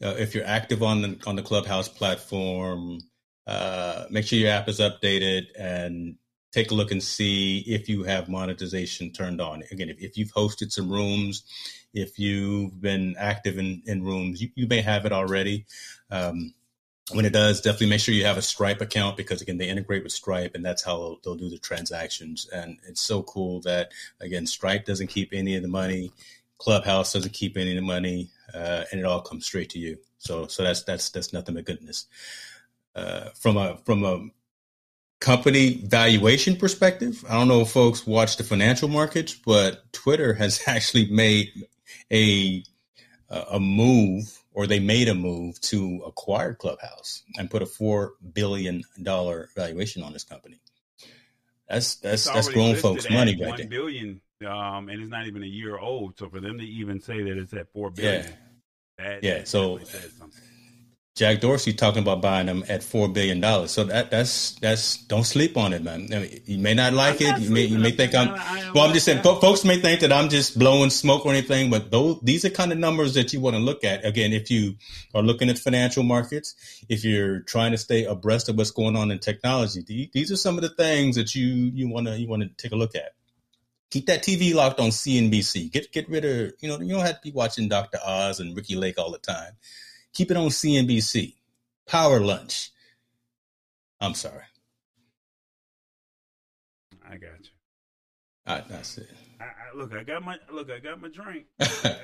uh, if you're active on the on the Clubhouse platform, uh, make sure your app is updated and take a look and see if you have monetization turned on. Again, if, if you've hosted some rooms, if you've been active in, in rooms, you, you may have it already. Um, when it does, definitely make sure you have a Stripe account because again, they integrate with Stripe and that's how they'll, they'll do the transactions. And it's so cool that again, Stripe doesn't keep any of the money. Clubhouse doesn't keep any of the money, uh, and it all comes straight to you. So, so that's that's that's nothing but goodness. Uh, from a from a company valuation perspective, I don't know if folks watch the financial markets, but Twitter has actually made a a move or they made a move to acquire Clubhouse and put a four billion dollar valuation on this company. That's that's that's grown folks' money right there. Billion, um, and it's not even a year old. So for them to even say that it's at four billion, yeah, yeah. So Jack Dorsey talking about buying them at four billion dollars. So that that's that's don't sleep on it, man. I mean, you may not like I'm it. Not you may you may think I'm. well, I'm just saying, folks may think that I'm just blowing smoke or anything, but those these are kind of numbers that you want to look at. Again, if you are looking at financial markets, if you're trying to stay abreast of what's going on in technology, these are some of the things that you you want to you want to take a look at. Keep that TV locked on CNBC. Get get rid of you know you don't have to be watching Dr. Oz and Ricki Lake all the time Keep it on CNBC. Power lunch. I'm sorry. I got you. I, that's it. I, I, look, I got my look. I got my drink. I,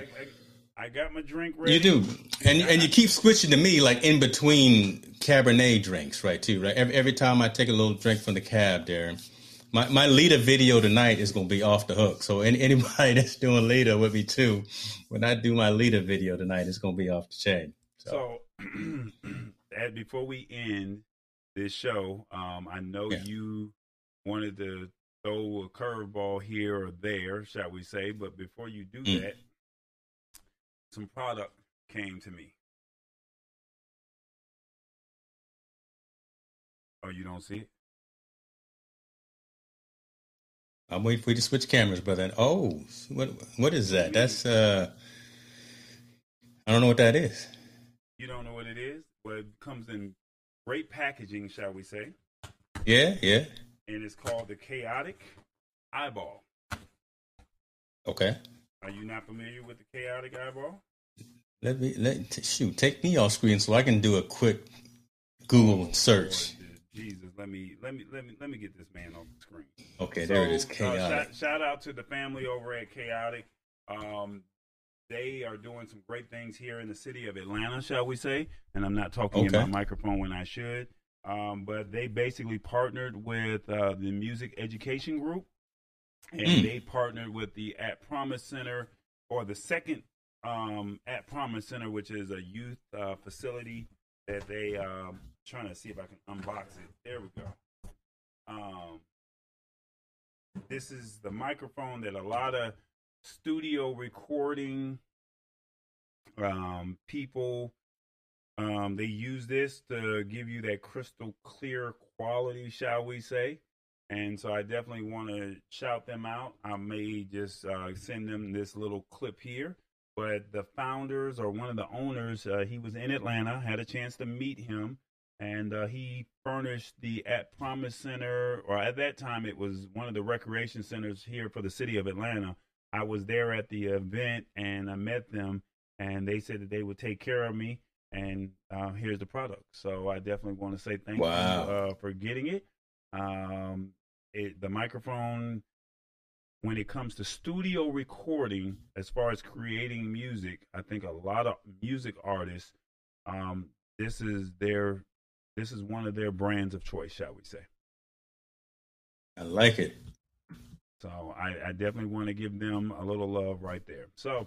I, got my drink ready. You do, and and you keep switching to me like in between Cabernet drinks, right? Too right. Every every time I take a little drink from the cab, there. My my leader video tonight is going to be off the hook. So any, anybody that's doing leader with me too, when I do my leader video tonight, it's going to be off the chain. So, before we end this show, um, I know yeah. you wanted to throw a curveball here or there, shall we say? But before you do mm. that, some product came to me. Oh, you don't see it? I'm waiting for you to switch cameras, brother. Oh, what what is that? That's uh, I don't know what that is. You don't know what it is? Well, it comes in great packaging, shall we say? Yeah, yeah. And it's called the Kaotica Eyeball. Okay. Are you not familiar with the Kaotica Eyeball? Let me let shoot. Take me off screen so I can do a quick Google oh, search. Lord, Jesus, let me let me let me let me get this man off the screen. Okay, so, there it is. Kaotica. Uh, shout, shout, out to the family over at Kaotica. Um, they are doing some great things here in the city of Atlanta, shall we say? And I'm not talking okay. in my microphone when I should. Um, but they basically partnered with uh, the Music Education Group, and mm. they partnered with the At Promise Center, or the second um, At Promise Center, which is a youth uh, facility that they um, trying to see if I can unbox it. There we go. Um, this is the microphone that a lot of studio recording um, people um, they use this to give you that crystal clear quality, shall we say. And so I definitely want to shout them out. I may just uh, send them this little clip here. But the founders or one of the owners, uh, he was in Atlanta, had a chance to meet him, and uh, he furnished the At Promise Center, or at that time it was one of the recreation centers here for the city of Atlanta. I was there at the event and I met them, and they said that they would take care of me and uh, here's the product. So I definitely want to say thank wow. you uh, for getting it. Um, it. The microphone, when it comes to studio recording, as far as creating music, I think a lot of music artists, um, this is their, this is one of their brands of choice, shall we say? I like it. So I, I definitely want to give them a little love right there. So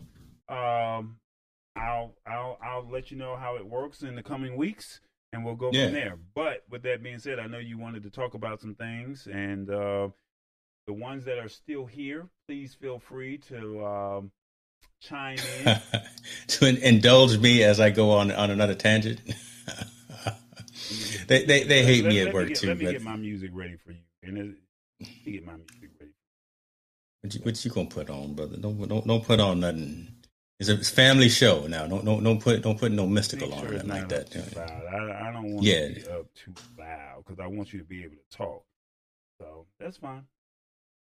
um, I'll I'll I'll let you know how it works in the coming weeks, and we'll go yeah. from there. But with that being said, I know you wanted to talk about some things, and uh, the ones that are still here, please feel free to um, chime in to indulge me as I go on on another tangent. they they they hate let, me at work get, too. Let me but... get my music ready for you, and let me get my music. What you, what you gonna put on, brother? Don't don't don't put on nothing it's a family show now. Don't don't don't put don't put no mystical sure on it like that. I, I, don't want yeah. to be up too loud because I want you to be able to talk. So that's fine.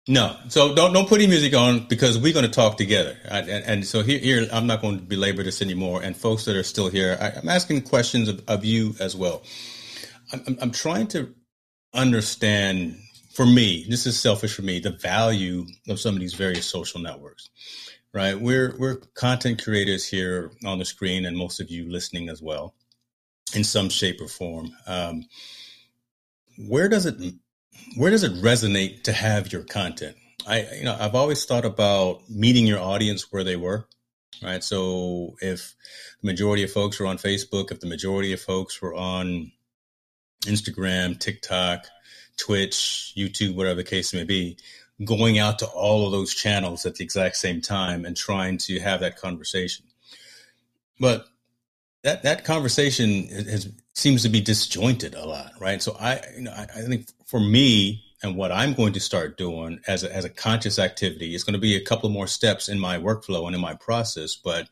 No, so don't don't put any music on because we're going to talk together. I, and, and, so here, here, I'm not going to belabor this anymore. And folks that are still here, I, am asking questions of, of you as well. I'm, I'm, I'm trying to understand, for me, this is selfish for me, the value of some of these various social networks right? We're we're content creators here on the screen, and most of you listening as well, in some shape or form. Um, where does it where does it resonate to have your content? I you know I've always thought about meeting your audience where they were, right? So if the majority of folks were on Facebook, if the majority of folks were on Instagram, TikTok, Twitch, YouTube, whatever the case may be, going out to all of those channels at the exact same time and trying to have that conversation. But that that conversation has, seems to be disjointed a lot, right? So I, you know, I, I think for me and what I'm going to start doing as a, as a conscious activity is going to be a couple more steps in my workflow and in my process. But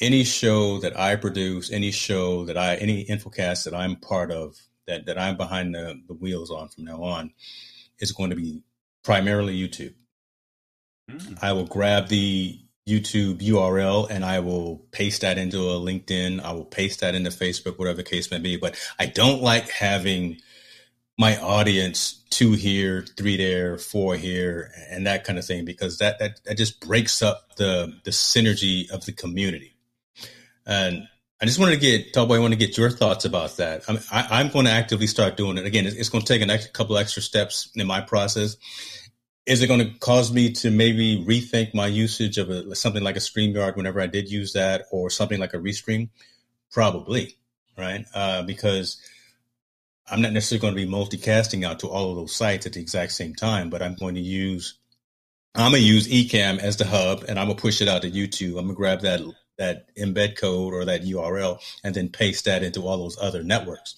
any show that I produce, any show that I, any infocast that I'm part of, that that I'm behind the, the wheels on from now on, is going to be primarily YouTube. Mm. I will grab the YouTube URL and I will paste that into a LinkedIn. I will paste that into Facebook, whatever the case may be. But I don't like having my audience two here, three there, four here, and that kind of thing because that that, that just breaks up the the synergy of the community. And I just wanted to get Tallboy. I want to get your thoughts about that. I'm, I, am going to actively start doing it again. It's, it's going to take a extra, couple extra steps in my process. Is it going to cause me to maybe rethink my usage of a, something like a StreamYard whenever I did use that, or something like a Restream? Probably, right? Uh, because I'm not necessarily going to be multicasting out to all of those sites at the exact same time, but I'm going to use I'm gonna use Ecamm as the hub, and I'm gonna push it out to YouTube. I'm gonna grab that that embed code or that URL and then paste that into all those other networks.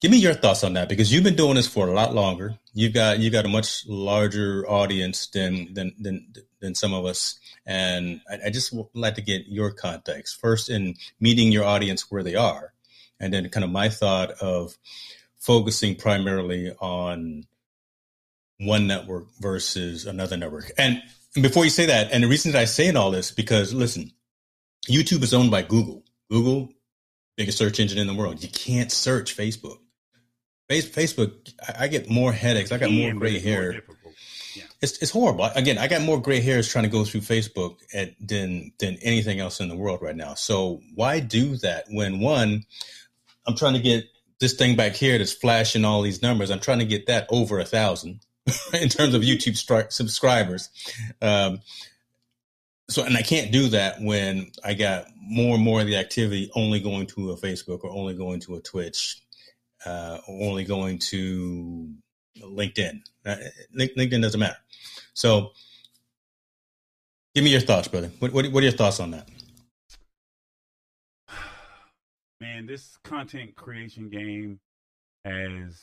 Give me your thoughts on that because you've been doing this for a lot longer. You've got you've got a much larger audience than than than than some of us, and I, I just like to get your context first in meeting your audience where they are, and then kind of my thought of focusing primarily on one network versus another network. And before you say that, and the reason that I say in all this because listen, YouTube is owned by Google. Google, biggest search engine in the world. You can't search Facebook. Facebook, I get more headaches. I got more gray hair. Yeah. It's it's horrible. Again, I got more gray hairs trying to go through Facebook at, than than anything else in the world right now. So why do that when one, I'm trying to get this thing back here that's flashing all these numbers. I'm trying to get that over a thousand in terms of YouTube stri- subscribers. Um, so and I can't do that when I got more and more of the activity only going to a Facebook or only going to a Twitch, uh, or only going to LinkedIn. Uh, LinkedIn doesn't matter. So, give me your thoughts, brother. What, what, what are your thoughts on that? Man, this content creation game has.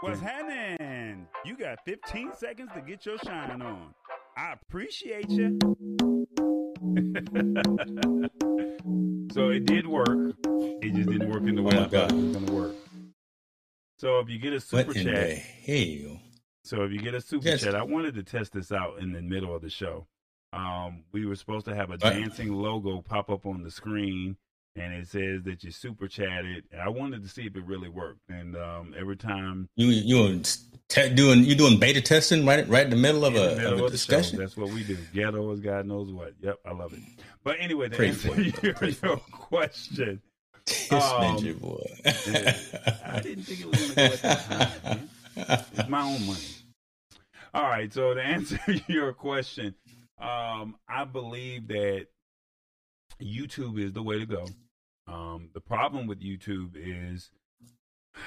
What's happening? You got 15 seconds to get your shine on. I appreciate you. so it did work. It just didn't work in the way oh I thought it was going to work. So if you get a super what chat, hell? So if you get a super yes. chat, I wanted to test this out in the middle of the show. Um, we were supposed to have a dancing logo pop up on the screen, and it says that you super chatted. I wanted to see if it really worked, and um, every time you you te- doing you doing beta testing right right in the middle of a, middle of a of discussion. That's what we do. Ghetto as God knows what. Yep, I love it. But anyway, to answer your, your question, this um, ninja boy. I didn't think it was going to go at that time. It's my own money. All right. So to answer your question, um, I believe that YouTube is the way to go. Um, the problem with YouTube is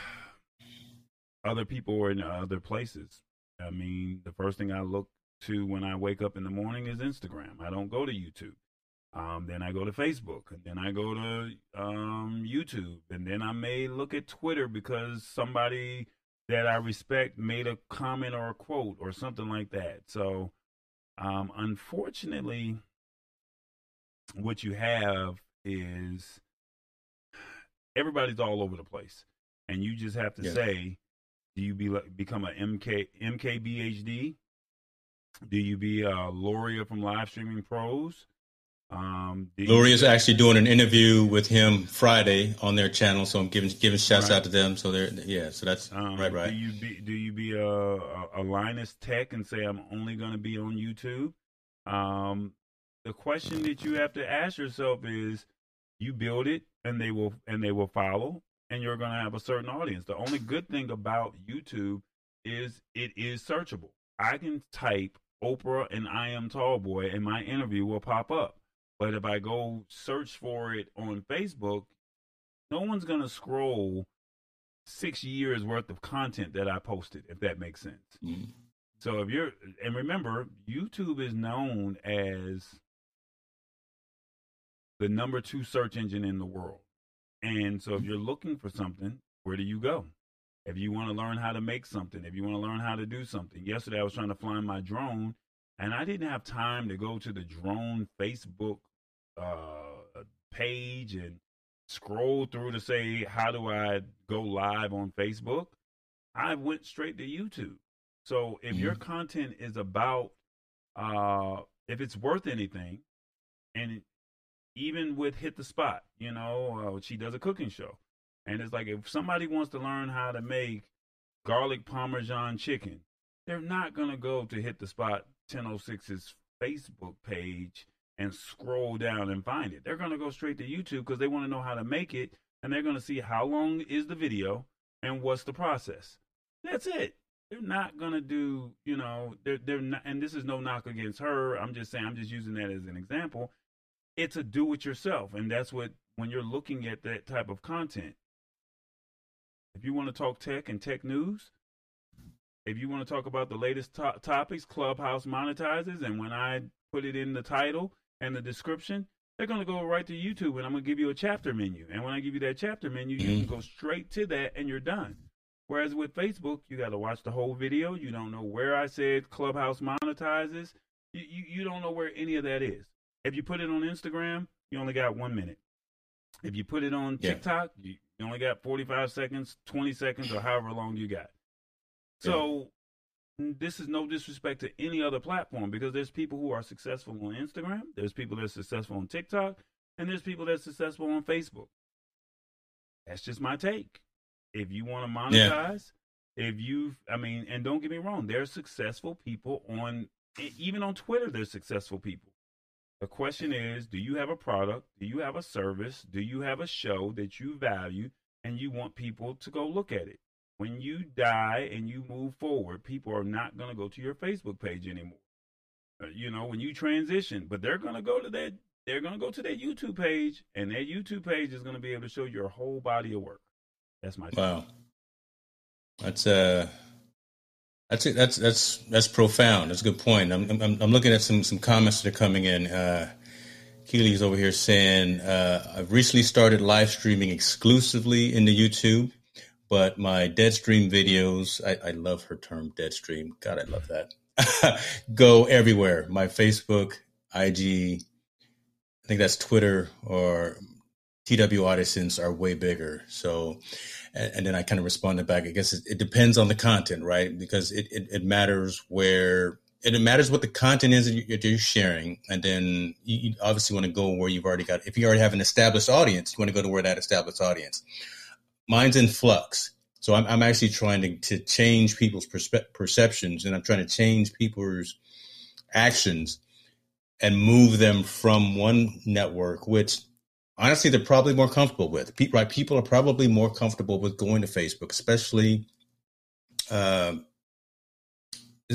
other people are in other places. I mean, the first thing I look to when I wake up in the morning is Instagram. I don't go to YouTube. Um, then I go to Facebook, and then I go to um, YouTube, and then I may look at Twitter because somebody that I respect made a comment or a quote or something like that. So, um, unfortunately, what you have is everybody's all over the place, and you just have to yeah. say, do you be become a MK MKBHD? Do you be a Loria from Live Streaming Pros? Um, Lori is actually doing an interview with him Friday on their channel, so I'm giving giving shouts right. out to them. So they're yeah, so that's um, right, right. Do you be do you be a, a, a Linus Tech and say I'm only going to be on YouTube? Um, the question that you have to ask yourself is, you build it and they will and they will follow, and you're going to have a certain audience. The only good thing about YouTube is it is searchable. I can type Oprah and I am Tall Boy, and my interview will pop up but if I go search for it on Facebook, no one's going to scroll six years worth of content that I posted, if that makes sense. Mm-hmm. So if you're, and remember, YouTube is known as the number two search engine in the world. And so if you're looking for something, where do you go? If you want to learn how to make something, if you want to learn how to do something. Yesterday I was trying to fly my drone and I didn't have time to go to the drone Facebook uh, page and scroll through to say how do I go live on Facebook. I went straight to YouTube. So if mm-hmm. your content is about uh, if it's worth anything, and even with hit the spot, you know, uh, she does a cooking show, and it's like if somebody wants to learn how to make garlic parmesan chicken, they're not gonna go to hit the spot 1006's Facebook page and scroll down and find it. They're to go straight to YouTube because they want to know how to make it and they're to see how long is the video and what's the process. That's it. They're not to do, you know, they're, they're not, and this is no knock against her. I'm just saying, I'm just using that as an example. It's a do it yourself. And that's what, when you're looking at that type of content, if you want to talk tech and tech news, if you want to talk about the latest to- topics, Clubhouse monetizes, and when I put it in the title and the description, they're going to go right to YouTube, and I'm going to give you a chapter menu. And when I give you that chapter menu, you can go straight to that, and you're done. Whereas with Facebook, you got to watch the whole video. You don't know where I said Clubhouse monetizes. You, you, you don't know where any of that is. If you put it on Instagram, you only got one minute. If you put it on yeah. TikTok, you, you only got 45 seconds, 20 seconds, or however long you got. So this is no disrespect to any other platform because there's people who are successful on Instagram, there's people that are successful on TikTok, and there's people that are successful on Facebook. That's just my take. If you want to monetize, yeah. if you've, I mean, and don't get me wrong, there's successful people on, even on Twitter, there's successful people. The question is, do you have a product? Do you have a service? Do you have a show that you value and you want people to go look at it? when you die and you move forward, people are not going to go to your Facebook page anymore. Uh, you know, when you transition, but they're going to go to that. They're going to go to that YouTube page, and that YouTube page is going to be able to show your whole body of work. That's my wow. That's uh, That's it. That's that's that's profound. That's a good point. I'm I'm, I'm looking at some some comments that are coming in. Uh, Keely's over here saying uh, I've recently started live streaming exclusively into YouTube, but my Deadstream videos. I, I love her term Deadstream. God, I love that. go everywhere. My Facebook, IG, I think that's Twitter or TW Audisons are way bigger. So, and, and, then I kind of responded back. I guess it, it depends on the content, right? Because it, it, it, matters where it matters what the content is that you're sharing, and then you, obviously want to go where you've already got. If you already have an established audience, you want to go to where that established audience. Mine's in flux, so I'm, I'm actually trying to, to change people's perspe- perceptions, and I'm trying to change people's actions and move them from one network, which honestly they're probably more comfortable with. People, right? People are probably more comfortable with going to Facebook, especially uh,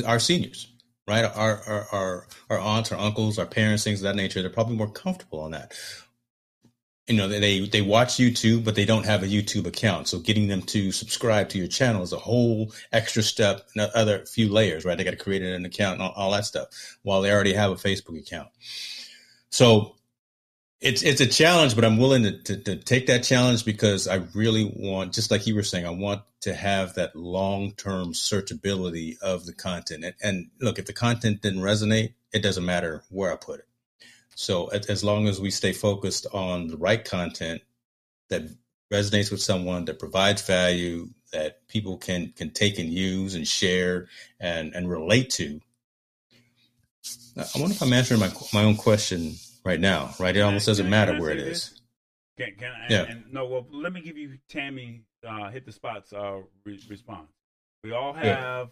our seniors, right? Our, our our our aunts, our uncles, our parents, things of that nature. They're probably more comfortable on that you know they they watch YouTube but they don't have a YouTube account. So getting them to subscribe to your channel is a whole extra step, and other few layers, right? They got to create an account and all, all, that stuff while they already have a Facebook account. So it's it's a challenge, but I'm willing to, to, to take that challenge because I really want, just like you were saying, I want to have that long term searchability of the content. And, and look, if the content didn't resonate, it doesn't matter where I put it. So as long as we stay focused on the right content that resonates with someone, that provides value, that people can can take and use and share and and relate to. I wonder if I'm answering my my own question right now. Right, it almost doesn't matter where it is. Can, can I, yeah. And, no, well, let me give you Tammy uh, hit the spots uh, re- response. We all have yeah.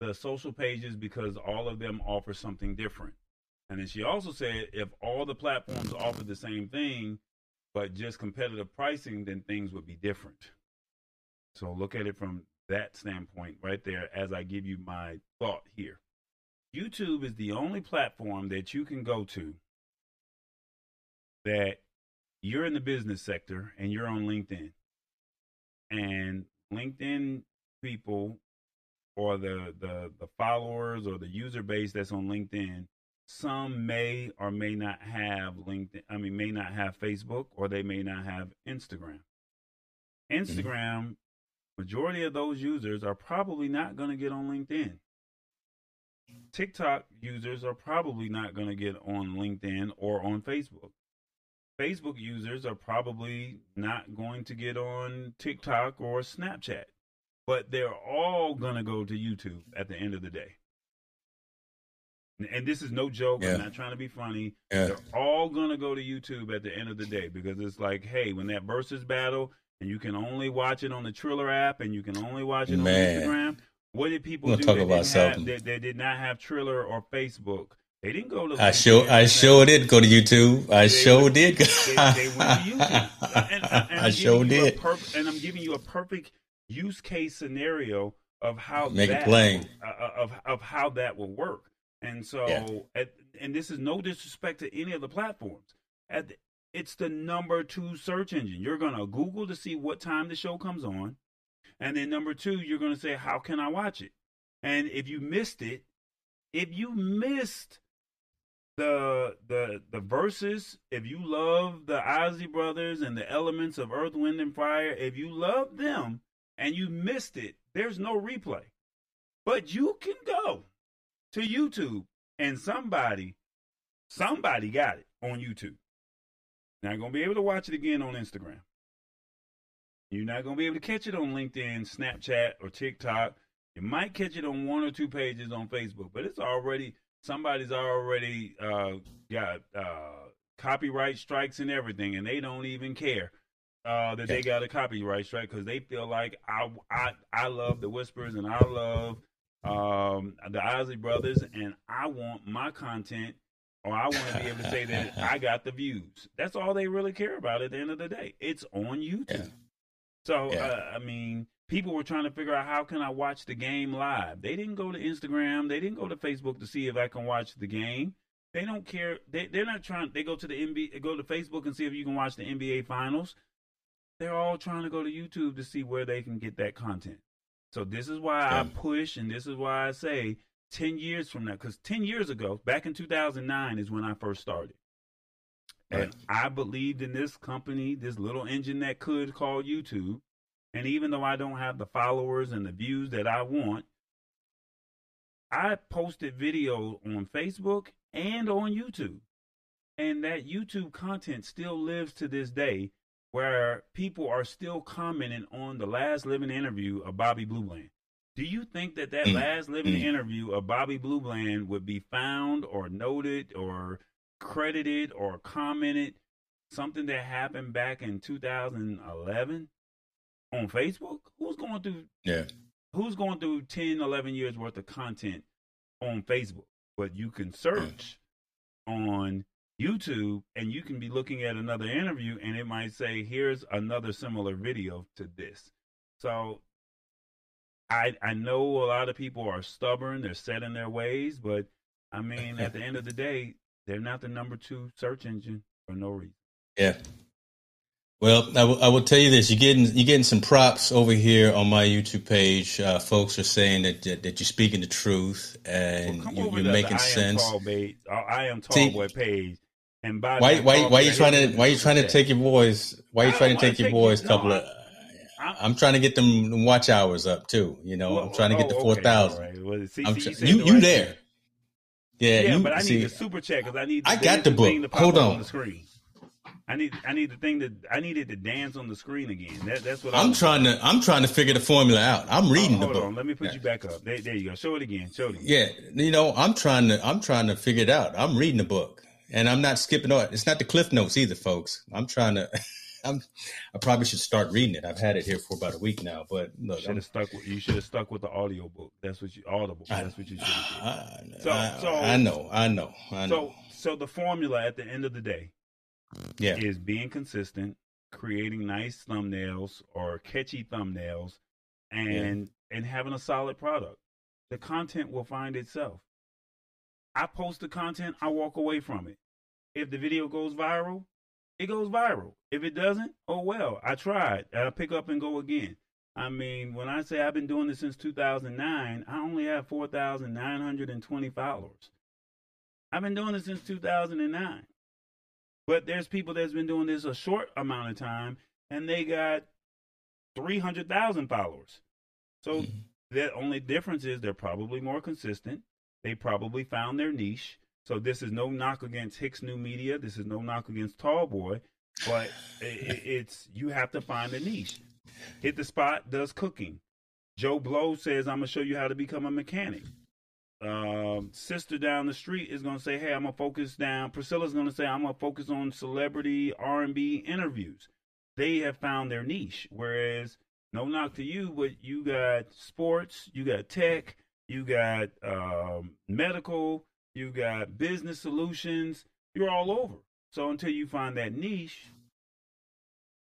the social pages because all of them offer something different. And then she also said if all the platforms offer the same thing, but just competitive pricing, then things would be different. So look at it from that standpoint right there as I give you my thought here. YouTube is the only platform that you can go to that you're in the business sector and you're on LinkedIn. And LinkedIn people or the, the the followers or the user base that's on LinkedIn some may or may not have LinkedIn, I mean, may not have Facebook or they may not have Instagram. Mm-hmm. Instagram, mm-hmm. majority of those users are probably not going to get on LinkedIn. TikTok users are probably not going to get on LinkedIn or on Facebook. Facebook users are probably not going to get on TikTok or Snapchat, but they're all going to go to YouTube at the end of the day and this is no joke. Yeah. I'm not trying to be funny. Yeah. They're all gonna go to YouTube at the end of the day because it's like, hey, when that versus battle, and you can only watch it on the Triller app, and you can only watch it Man. on Instagram. What did people do? They, about have, they, they, did not have Triller or Facebook. They didn't go to. I sure, I sure did go to YouTube. I sure did. they, they, went to YouTube. And, and, and I sure did. Perf- and I'm giving you a perfect use case scenario of how make that, it plain uh, of of how that will work. And so, yeah. at, and this is no disrespect to any of the platforms. At the, it's the number two search engine. You're gonna Google to see what time the show comes on, and then number two, you're gonna say, "How can I watch it?" And if you missed it, if you missed the the the Verzuz, if you love the Isley Brothers and the elements of Earth, Wind, and Fire, if you love them and you missed it, there's no replay. But you can go to YouTube, and somebody, somebody got it on YouTube. Not gonna be able to watch it again on Instagram. You're not gonna be able to catch it on LinkedIn, Snapchat, or TikTok. You might catch it on one or two pages on Facebook, but it's already somebody's already uh, got uh, copyright strikes and everything, and they don't even care uh, that they got a copyright strike because they feel like I, I I love the whispers and I love um, the Isley Brothers, and I want my content, or I want to be able to say that I got the views. That's all they really care about at the end of the day. It's on YouTube. Yeah. So, yeah. Uh, I mean, people were trying to figure out how can I watch the game live. They didn't go to Instagram. They didn't go to Facebook to see if I can watch the game. They don't care. They, they're not trying. They go to the NBA, go to Facebook and see if you can watch the NBA finals. They're all trying to go to YouTube to see where they can get that content. So this is why. I push, and this is why I say 10 years from now, because 10 years ago, back in 2009, is when I first started. And I believed in this company, this little engine that could call YouTube. And even though I don't have the followers and the views that I want, I posted videos on Facebook and on YouTube. And that YouTube content still lives to this day, where people are still commenting on the last living interview of Bobby Blue Bland. Do you think that that mm. last living mm. interview of Bobby Blue Bland would be found or noted or credited or commented something that happened back in 2011 on Facebook? Who's going through Yeah. Who's going through 10, 11 years worth of content on Facebook? But you can search mm. on YouTube and you can be looking at another interview and it might say here's another similar video to this. So I I know a lot of people are stubborn, they're set in their ways, but I mean at the end of the day, they're not the number 2 search engine for no reason. Yeah. Well, I, w- I will tell you this: you're getting you're getting some props over here on my YouTube page. Uh, folks are saying that, that, that you're speaking the truth and well, you, are making sense. I am tall, I am tall boy page and by why why why are you trying to why you trying to take your boys why are you trying to take your boys couple of I'm trying to get them watch hours up too. You know, well, I'm trying to get the four thousand. Right. Well, you, you, you there? Yeah, yeah, you, but I see, need the super chat because I need. I got the book. Hold on. on. the screen. I need I need the thing that I needed to dance on the screen again. That, that's what I'm trying to I'm trying to figure the formula out. I'm oh, reading oh, the book. Hold on, let me put yeah. you back up. There, there, you go. Show it again. Show it again. Yeah, you know I'm trying to I'm trying to figure it out. I'm reading the book and I'm not skipping on. It's not the cliff notes either, folks. I'm trying to. I'm. I probably should start reading it. I've had it here for about a week now, but look, should have stuck. With, you should have stuck with the audio book. That's what you audible. That's what you should have did. So, I, so I know, I know, I know. So, so the formula at the end of the day, yeah, is being consistent, creating nice thumbnails or catchy thumbnails, and yeah. and having a solid product. The content will find itself. I post the content, I walk away from it. If the video goes viral, it goes viral. If it doesn't, oh well, I tried. I pick up and go again. I mean, when I say I've been doing this since 2009, I only have 4,920 followers. I've been doing this since 2009. But there's people that's been doing this a short amount of time and they got 300,000 followers. So mm-hmm. the only difference is they're probably more consistent. They probably found their niche. So this is no knock against Hicks New Media. This is no knock against Tall Boy, but it, it's you have to find a niche. Hit the spot does cooking. Joe Blow says, "I'm gonna show you how to become a mechanic." Um, sister down the street is gonna say, "Hey, I'm gonna focus down." Priscilla's gonna say, "I'm gonna focus on celebrity R&B interviews." They have found their niche. Whereas, no knock to you, but you got sports, you got tech, you got um, medical, you got business solutions. You're all over. So until you find that niche,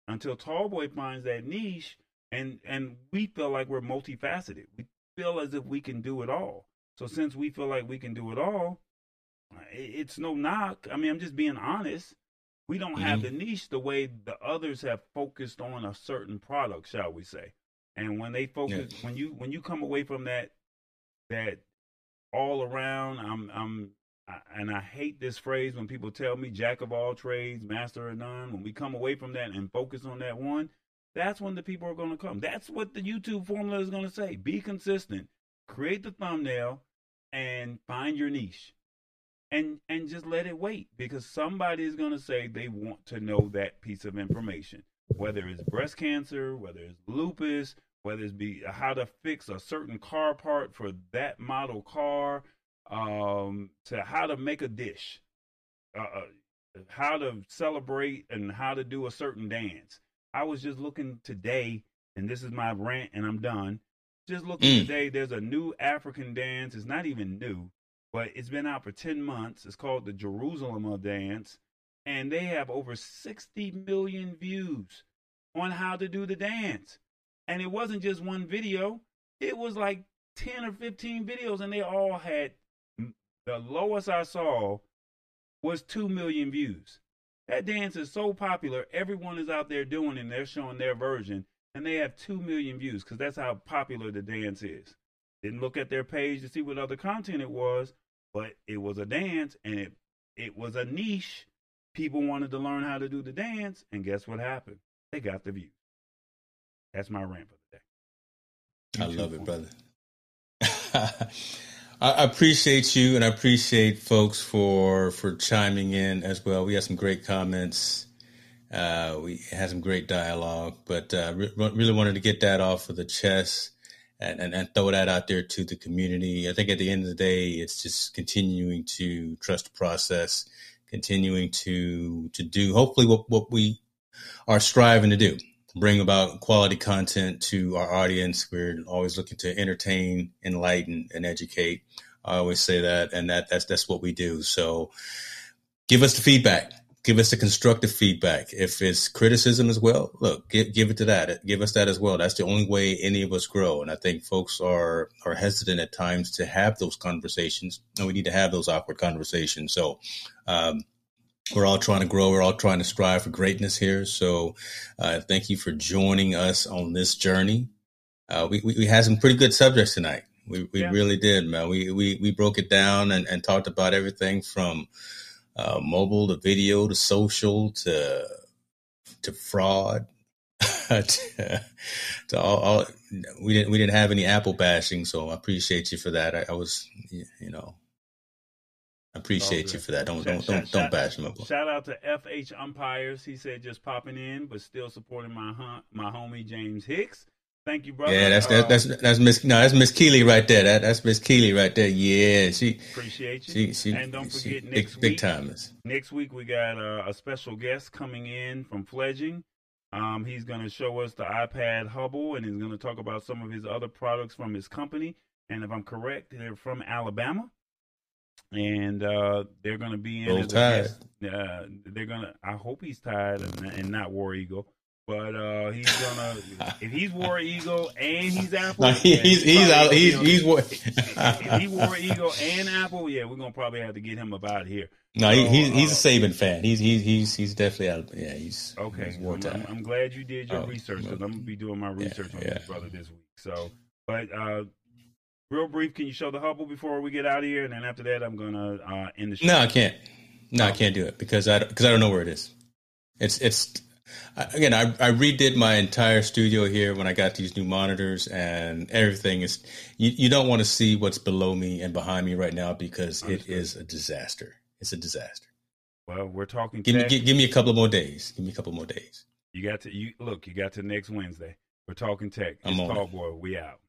until Tallboy finds that niche, and and we feel like we're multifaceted. We feel as if we can do it all. So since we feel like we can do it all, it's no knock. I mean, I'm just being honest. We don't mm-hmm. have the niche the way the others have focused on a certain product, shall we say? And when they focus, yeah. when you when you come away from that that all around I'm I'm and I hate this phrase when people tell me jack of all trades, master of none. When we come away from that and focus on that one, that's when the people are going to come. That's what the YouTube formula is going to say. Be consistent, create the thumbnail, and find your niche. And and just let it wait because somebody is going to say they want to know that piece of information, whether it's breast cancer, whether it's lupus, whether it's be how to fix a certain car part for that model car, um, to how to make a dish, uh, uh, how to celebrate, and how to do a certain dance. I was just looking today, and this is my rant, and I'm done. Just looking mm. today, there's a new African dance. It's not even new, but it's been out for 10 months. It's called the Jerusalema Dance, and they have over 60 million views on how to do the dance. And it wasn't just one video, it was like 10 or 15 videos, and they all had the lowest I saw was 2 million views. That dance is so popular, everyone is out there doing it, and they're showing their version. And they have two million views because that's how popular the dance is. Didn't look at their page to see what other content it was, but it was a dance and it it was a niche. People wanted to learn how to do the dance, and guess what happened? They got the views. That's my rant for the day. I love it, brother. I appreciate you, and I appreciate folks for for chiming in as well. We had some great comments. Uh, we had some great dialogue, but uh, re- really wanted to get that off of the chest and, and, and, throw that out there to the community. I think at the end of the day, it's just continuing to trust the process, continuing to to do hopefully what, what we are striving to do bring about quality content to our audience. We're always looking to entertain, enlighten, and educate. I always say that, and that that's that's what we do. So, give us the feedback. Give us the constructive feedback. If it's criticism as well, look, give, give it to that. Give us that as well. That's the only way any of us grow. And I think folks are are hesitant at times to have those conversations, and we need to have those awkward conversations. So, um, we're all trying to grow. We're all trying to strive for greatness here. So, uh, thank you for joining us on this journey. Uh, we, we, we had some pretty good subjects tonight. We we yeah. really did, man. We we we broke it down and, and talked about everything from uh, mobile to video to social to to fraud to, to all, all, We didn't we didn't have any Apple bashing, so I appreciate you for that. I, I was you know I appreciate you for that. Don't don't don't, don't bash him up. Shout out to FH Umpires. He said just popping in, but still supporting my my homie James Hicks. Thank you, brother. Yeah, that's uh, that's that's Miss no, that's Miss Keeley right there. That that's Miss Keeley right there. Yeah, she appreciate you. She, she, and don't forget next big, week. Big timers. Next week we got uh, a special guest coming in from Fledging. Um, he's going to show us the iPad Hubble, and he's going to talk about some of his other products from his company. And if I'm correct, they're from Alabama and uh, they're going to be in. As tired. Uh, they're going to. I hope he's tired and, and not War Eagle. But uh, he's gonna if he's War Eagle and he's Apple, no, he's he's he's out, he's, he's War. if he War Eagle and Apple, yeah, we're gonna probably have to get him about here. No, so, he's he's uh, a Saban fan. He's he's he's he's definitely out. Yeah, he's okay. He's I'm, I'm, I'm, glad you did your oh, research because I'm gonna be doing my research yeah, on yeah. this brother this week. So, but uh, real brief, can you show the Hubble before we get out of here? And then after that, I'm gonna uh, end the show. No, I can't. No, I can't do it because I because I don't know where it is. It's it's again. I I redid my entire studio here when I got these new monitors and everything is. You you don't want to see what's below me and behind me right now because Understood. it is a disaster. It's a disaster. Well, we're talking. Give me give, give me a couple more days. Give me a couple more days. You got to you look. You got to next Wednesday. We're talking tech. It's Talk Boy. We out.